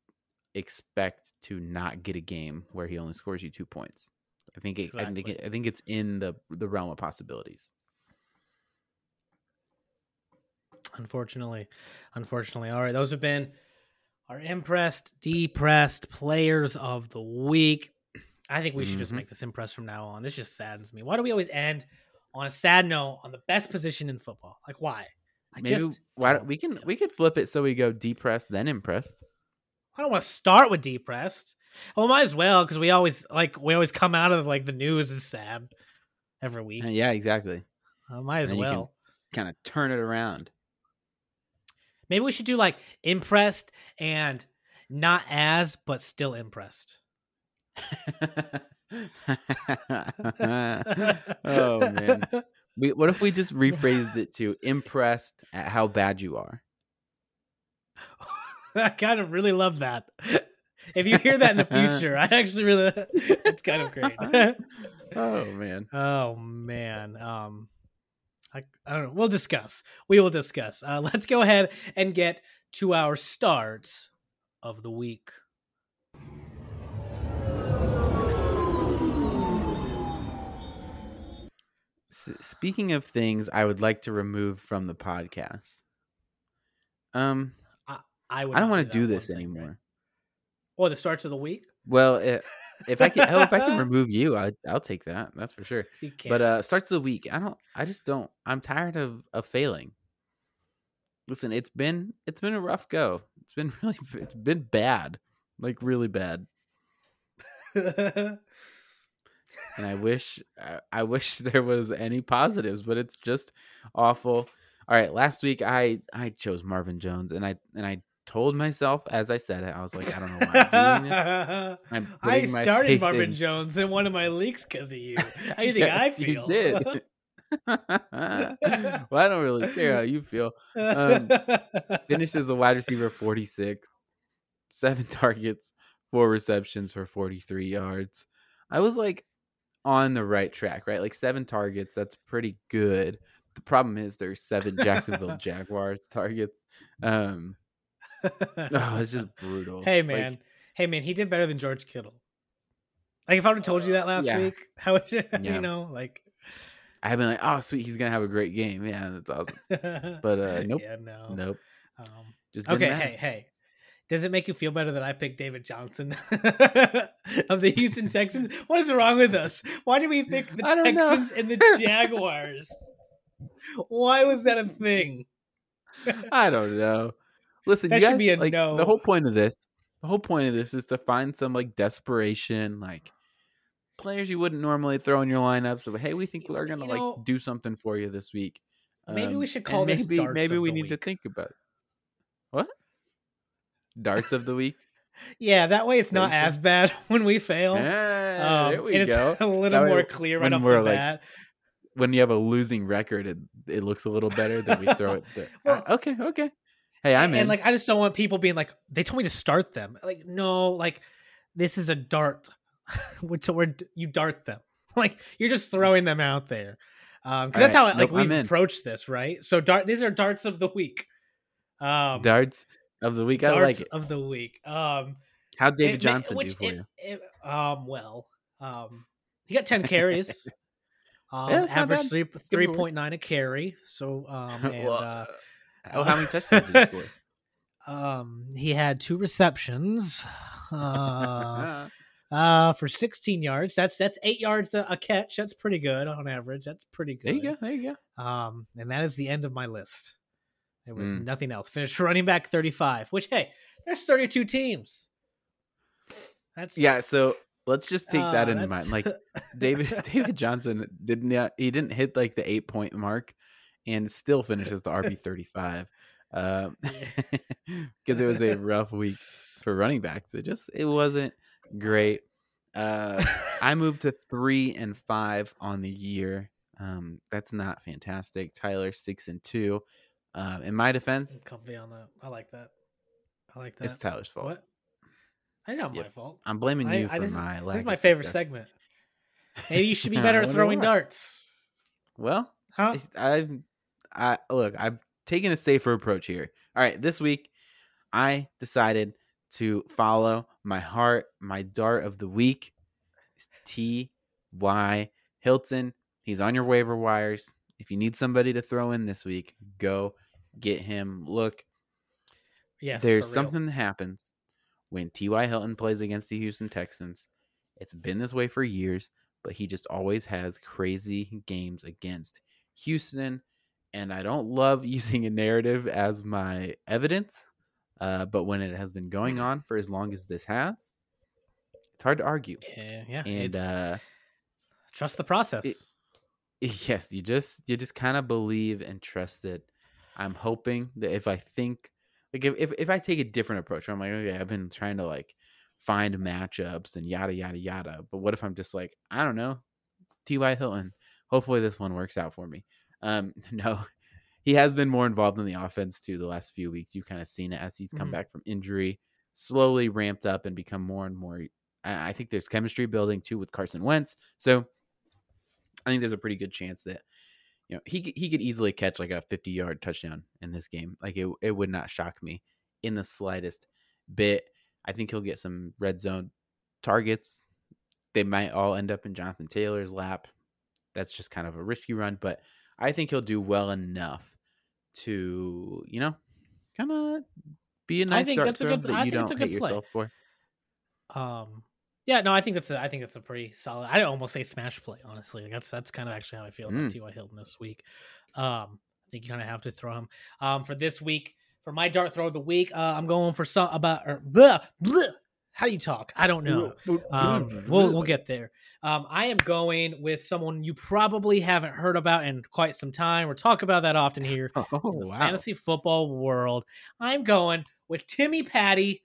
expect to not get a game where he only scores you two points. I think it, I think it, I think it's in the the realm of possibilities.
Unfortunately, unfortunately. All right, those have been our impressed, depressed players of the week. I think we should just
Mhm.
make this impressed from now on. This just saddens me. Why do we always end on a sad note on the best position in football? Like why? I
Maybe
just
why
don't
we can we could flip it so we go depressed then impressed.
I don't want to start with depressed. Well, might as well because we always like we always come out of like the news is sad every week.
Uh, Yeah, exactly.
Uh, might as
can-
well.
Kind of turn it around.
Maybe we should do like impressed and not as, but still impressed.
oh man. We, what if we just rephrased it to impressed at how bad you are?
I kind of really love that. If you hear that in the future, I actually really it's kind of great.
Oh man.
oh man. Um I, I don't know. We'll discuss. We will discuss. Uh, let's go ahead and get to our starts of the week.
S- speaking of things I would like to remove from the podcast. Um,
I would
I don't want to do
that
this
thing,
anymore.
right? Oh, the starts of the week?
Well, i if I can, hell, if I can remove you, I, I'll take that. That's for sure. But uh, starts of the week. I don't. I just don't. I'm tired of of failing. Listen, it's been it's been a rough go. It's been really it's been bad, like really bad. And I wish I- I wish there was any positives, but it's just awful. All right, last week I I chose Marvin Jones, and I and I told myself as I said it, I was like, I don't know why I'm doing this. I'm
I started Marvin
in-
Jones in one of my leaks because of you. How do you think I feel?
You did. well, I don't really care how you feel. Um, Finished as a wide receiver, 46, seven targets, four receptions for 43 yards. I was like on the right track, right? Like seven targets, that's pretty good. The problem is there's seven Jacksonville Jaguars targets. Um, oh, it's just brutal.
hey
Like,
man, hey man, he did better than George Kittle. Like if I would have told you that last
yeah.
week, how would you,
Yeah.
you know, like
I've been like, oh, sweet, he's gonna have a great game. Yeah, that's awesome. But uh, nope,
Yeah, no.
nope.
Um,
Just
okay,
matter.
hey, hey. Does it make you feel better that I picked David Johnson of the Houston Texans? What is wrong with us? Why did we pick the
know.
Texans and the Jaguars? Why was that a thing?
I don't know. Listen,
That
you
should
guys,
be a
like
no.
the whole point of this, the whole point of this is to find some like desperation, like players you wouldn't normally throw in your lineups. Of hey, we think we're gonna
You
like do something for you this week.
maybe we
Um,
should call this
maybe maybe we need to think about it. What darts of the week?
Yeah, that way it's not as bad when we fail.
Ah,
Um,
there we
and
go.
it's a little
way
more clear right
when
off the
like,
bat.
When you have a losing record, it it looks a little better than we throw it.
Well-
Ah, okay, okay. Hey, I'm
and,
in.
like I just don't want people being like, they told me to start them. Like, no, like this is a dart. Which where you dart them. Like you're just throwing them out there. Um, because that's
All
how like
Nope,
we've
in.
approached this, right? So dart these are darts of the week. Um
darts. Of the week. I like it.
of the week. Um,
How David
it ma-
Johnson do for
it-
you?
it- um, well, um, he got ten carries. Um,
Yeah,
average
bad.
three
be
three
worse.
point nine a carry. So um, and,
Well,
uh,
oh, how many touchdowns did he score?
um, he had two receptions. Uh, uh, for 16 yards. That's that's eight yards a, a catch. That's pretty good on average. That's pretty good.
there you go. There you go.
Um, and that is the end of my list. There was
Mm.
nothing else. Finished running back 35, which hey, there's 32 teams. That's
Yeah. So let's just take that
uh,
in
that's-
mind. Like David David Johnson didn't yeah, he didn't hit like the eight point mark and still finishes the RB thirty five. Um because it was a rough week for running backs. It just it wasn't great. Uh I moved to three and five on the year. Um that's not fantastic. Tyler six and two. Um in my defense, it's
comfy on that. I like that. I like that.
it's Tyler's fault.
What? I know my
Yep.
fault.
I'm blaming you
I-
for
this,
my
this is my favorite
success.
segment. Maybe you should be better at throwing
why.
darts.
Well,
Huh?
I've I look, I've taken a safer approach here. All right, this week I decided to follow my heart. My dart of the week is T Y Hilton. He's on your waiver wires. If you need somebody to throw in this week, go get him. Look,
Yes.
there's something that happens when T.Y. Hilton plays against the Houston Texans. It's been this way for years, but he just always has crazy games against Houston. And I don't love using a narrative as my evidence, uh, but when it has been going on for as long as this has, it's hard to argue.
Yeah, yeah.
And uh,
trust the process.
it- yes, you just you just kind of believe and trust it. I'm hoping that if I think like if, if if I take a different approach, I'm like, okay, I've been trying to like find matchups and yada yada yada. But what if I'm just like, I don't know, T.Y. Hilton. Hopefully this one works out for me. Um, no, he has been more involved in the offense too the last few weeks. You've kind of seen it as he's come
Mhm.
back from injury, slowly ramped up and become more and more. I I think there's chemistry building too with Carson Wentz. So I think there's a pretty good chance that you know he could- he could easily catch like a 50 yard touchdown in this game. Like it it would not shock me in the slightest bit. I think he'll get some red zone targets. They might all end up in Jonathan Taylor's lap. That's just kind of a risky run, but I think he'll do well enough to you know kind of be a nice
think
dart
that's a good-
that
I
you
think
don't
a good
hit
play.
yourself for.
Um, yeah, no, I think that's a, I think that's a pretty solid. I almost say smash play. Honestly, Like, that's that's kind of actually how I feel about Mm. T.Y. Hilton this week. Um, I think you kind of have to throw him. Um, for this week, for my dart throw of the week, uh, I'm going for some about or blah, blah. How do you talk? I don't know. Um, we'll we'll get there. Um, I am going with someone you probably haven't heard about in quite some time. We're talking about that often here
Oh
in the
wow!
fantasy football world. I'm going with Timmy Patty.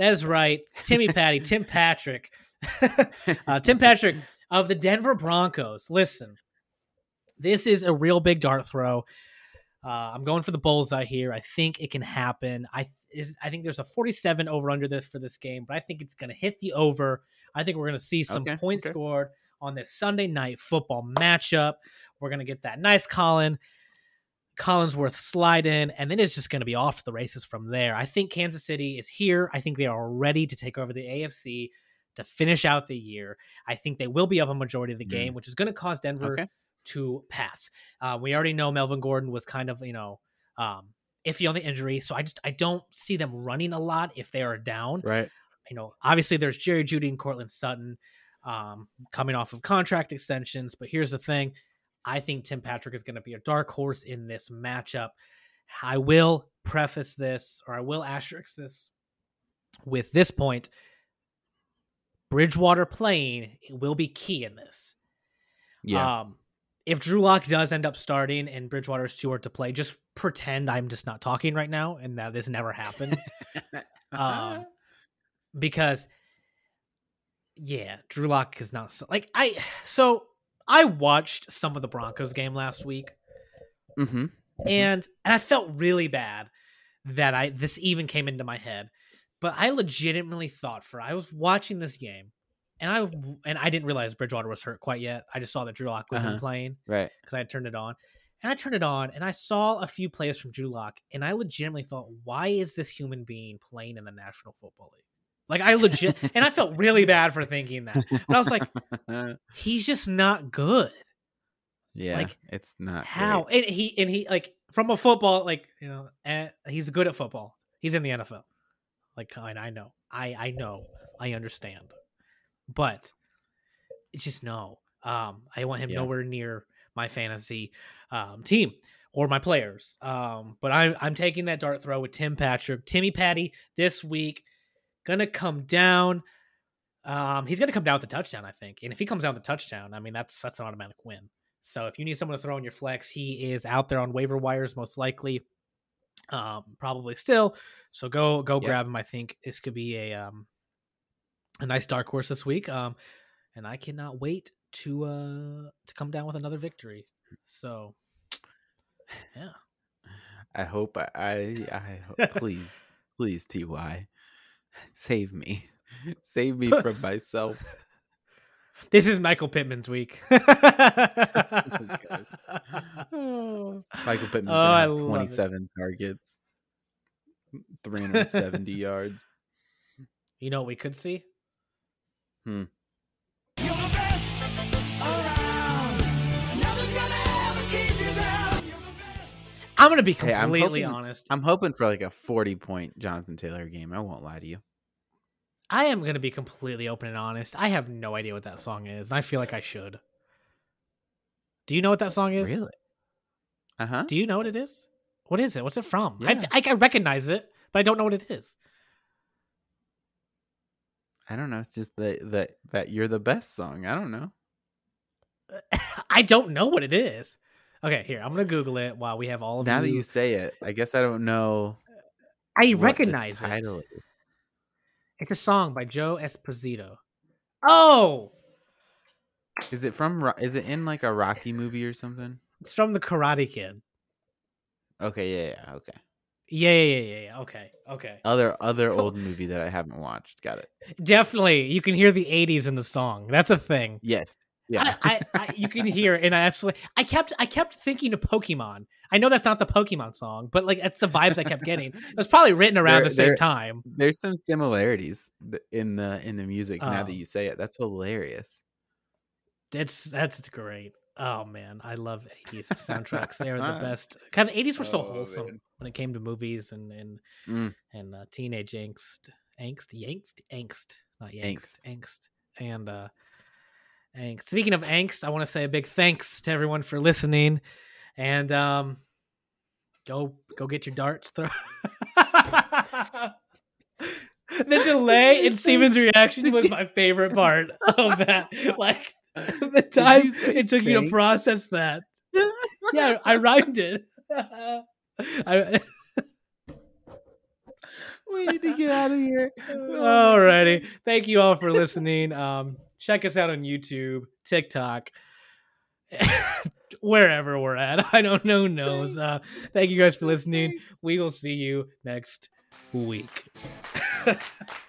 That's right, Timmy Patty, Tim Patrick, uh, Tim Patrick of the Denver Broncos. Listen, this is a real big dart throw. Uh, I'm going for the bullseye here. I think it can happen. I th- is I think there's a 47 over under this for this game, but I think it's going to hit the over. I think we're going to see some
Okay,
points
okay.
scored on this Sunday night football matchup. We're going to get that nice Colin Collinsworth slide in, and then it's just going to be off to the races from there. I think Kansas City is here. I think they are ready to take over the AFC to finish out the year. I think they will be up a majority of the
Mm.
game, which is going to cause Denver
Okay.
to pass. Uh, we already know Melvin Gordon was kind of, you know, um, iffy on the injury, so I just I don't see them running a lot if they are down.
Right.
You know, obviously there's Jerry Jeudy and Courtland Sutton um, coming off of contract extensions, but here's the thing: I think Tim Patrick is going to be a dark horse in this matchup. I will preface this, or I will asterisk this with this point: Bridgewater playing will be key in this.
Yeah.
Um, if Drew Lock does end up starting and Bridgewater is too hard to play, just pretend I'm just not talking right now and that this never happened. um, because, yeah, Drew Lock is not so, like I. So I watched some of the Broncos game last week,
mm-hmm.
and and I felt really bad that I this even came into my head. But I legitimately thought for I was watching this game, and I and I didn't realize Bridgewater was hurt quite yet. I just saw that Drew Lock wasn't
Uh-huh.
playing
Right.
because I had turned it on. And I turned it on and I saw a few plays from Drew Lock, and I legitimately thought, why is this human being playing in the National Football League? Like I legit, and I felt really bad for thinking that. But I was like, he's just not good.
yeah,
like,
it's not
How?
great.
And he and he like from a football like you know eh, he's good at football. He's in the NFL. Like I know, I I know, I understand, but it's just no. Um, I want him
Yeah.
nowhere near my fantasy um team or my players. Um, but I'm I'm taking that dart throw with Tim Patrick, Timmy Patty this week. Gonna come down. Um, he's gonna come down with the touchdown, I think. And if he comes down with the touchdown, I mean that's that's an automatic win. So if you need someone to throw in your flex, he is out there on waiver wires most likely. Um, probably still. So go go
Yeah.
grab him. I think this could be a um a nice dark horse this week. Um, and I cannot wait to uh to come down with another victory. So yeah.
I hope I, I, I hope, please, please, Ty, save me, save me from myself.
This is Michael Pittman's week.
Oh, oh, Michael Pittman's
Oh, I
have
love it.
27 targets, 370 yards.
you know what we could see?
You're
I'm gonna be
Hey, I'm
completely
hoping-
honest.
I'm hoping for like a 40 point Jonathan Taylor game. I won't lie to you.
I am gonna be completely open and honest. I have no idea what that song is, and I feel like I should. Do you know what that song is?
Really? Uh huh.
Do you know what it is? What is it? What's it from? I,
Yeah.
I, I recognize it, but I don't know what it is.
I don't know. It's just that that that you're the best song. I don't know.
I don't know what it is. Okay, here I'm gonna Google it while we have all of
Now that
you.
you say it, I guess I don't know.
I
what the
recognize it.
title is.
It's a song by Joe Esposito. Oh,
Is it from? Is it in like a Rocky movie or something?
it's from the Karate Kid.
Okay, yeah, yeah, okay.
Yeah, yeah, yeah, yeah, yeah. Okay, okay.
Other other old movie that I haven't watched. Got it.
Definitely, you can hear the '80s in the song. That's a thing.
Yes. Yeah.
I, I, I, you can hear, it, and I absolutely, I kept, I kept thinking of Pokemon. I know that's not the Pokemon song, but like that's the vibes I kept getting. It was probably written around
There-
the same
there-
time.
There's some similarities in the in the music. now that
Oh.
you say it, that's hilarious.
It's that's it's great. Oh man, I love '80s soundtracks. They are the best. Kind of '80s were so
Oh,
wholesome
man.
when it came to movies and and
Mm.
and uh, teenage angst, angst, angst, angst, not angst, angst, and uh, angst. Speaking of angst, I want to say a big thanks to everyone for listening, and um, go go get your darts thrown. the delay in Steven's reaction was my favorite part of that. Like the time it took you to process that. Yeah, I rhymed it. I,
We need to get out of here.
Alrighty. Thank you all for listening. Um, check us out on YouTube, TikTok, wherever we're at. I don't know who knows. Uh, thank you guys for listening. We will see you next week.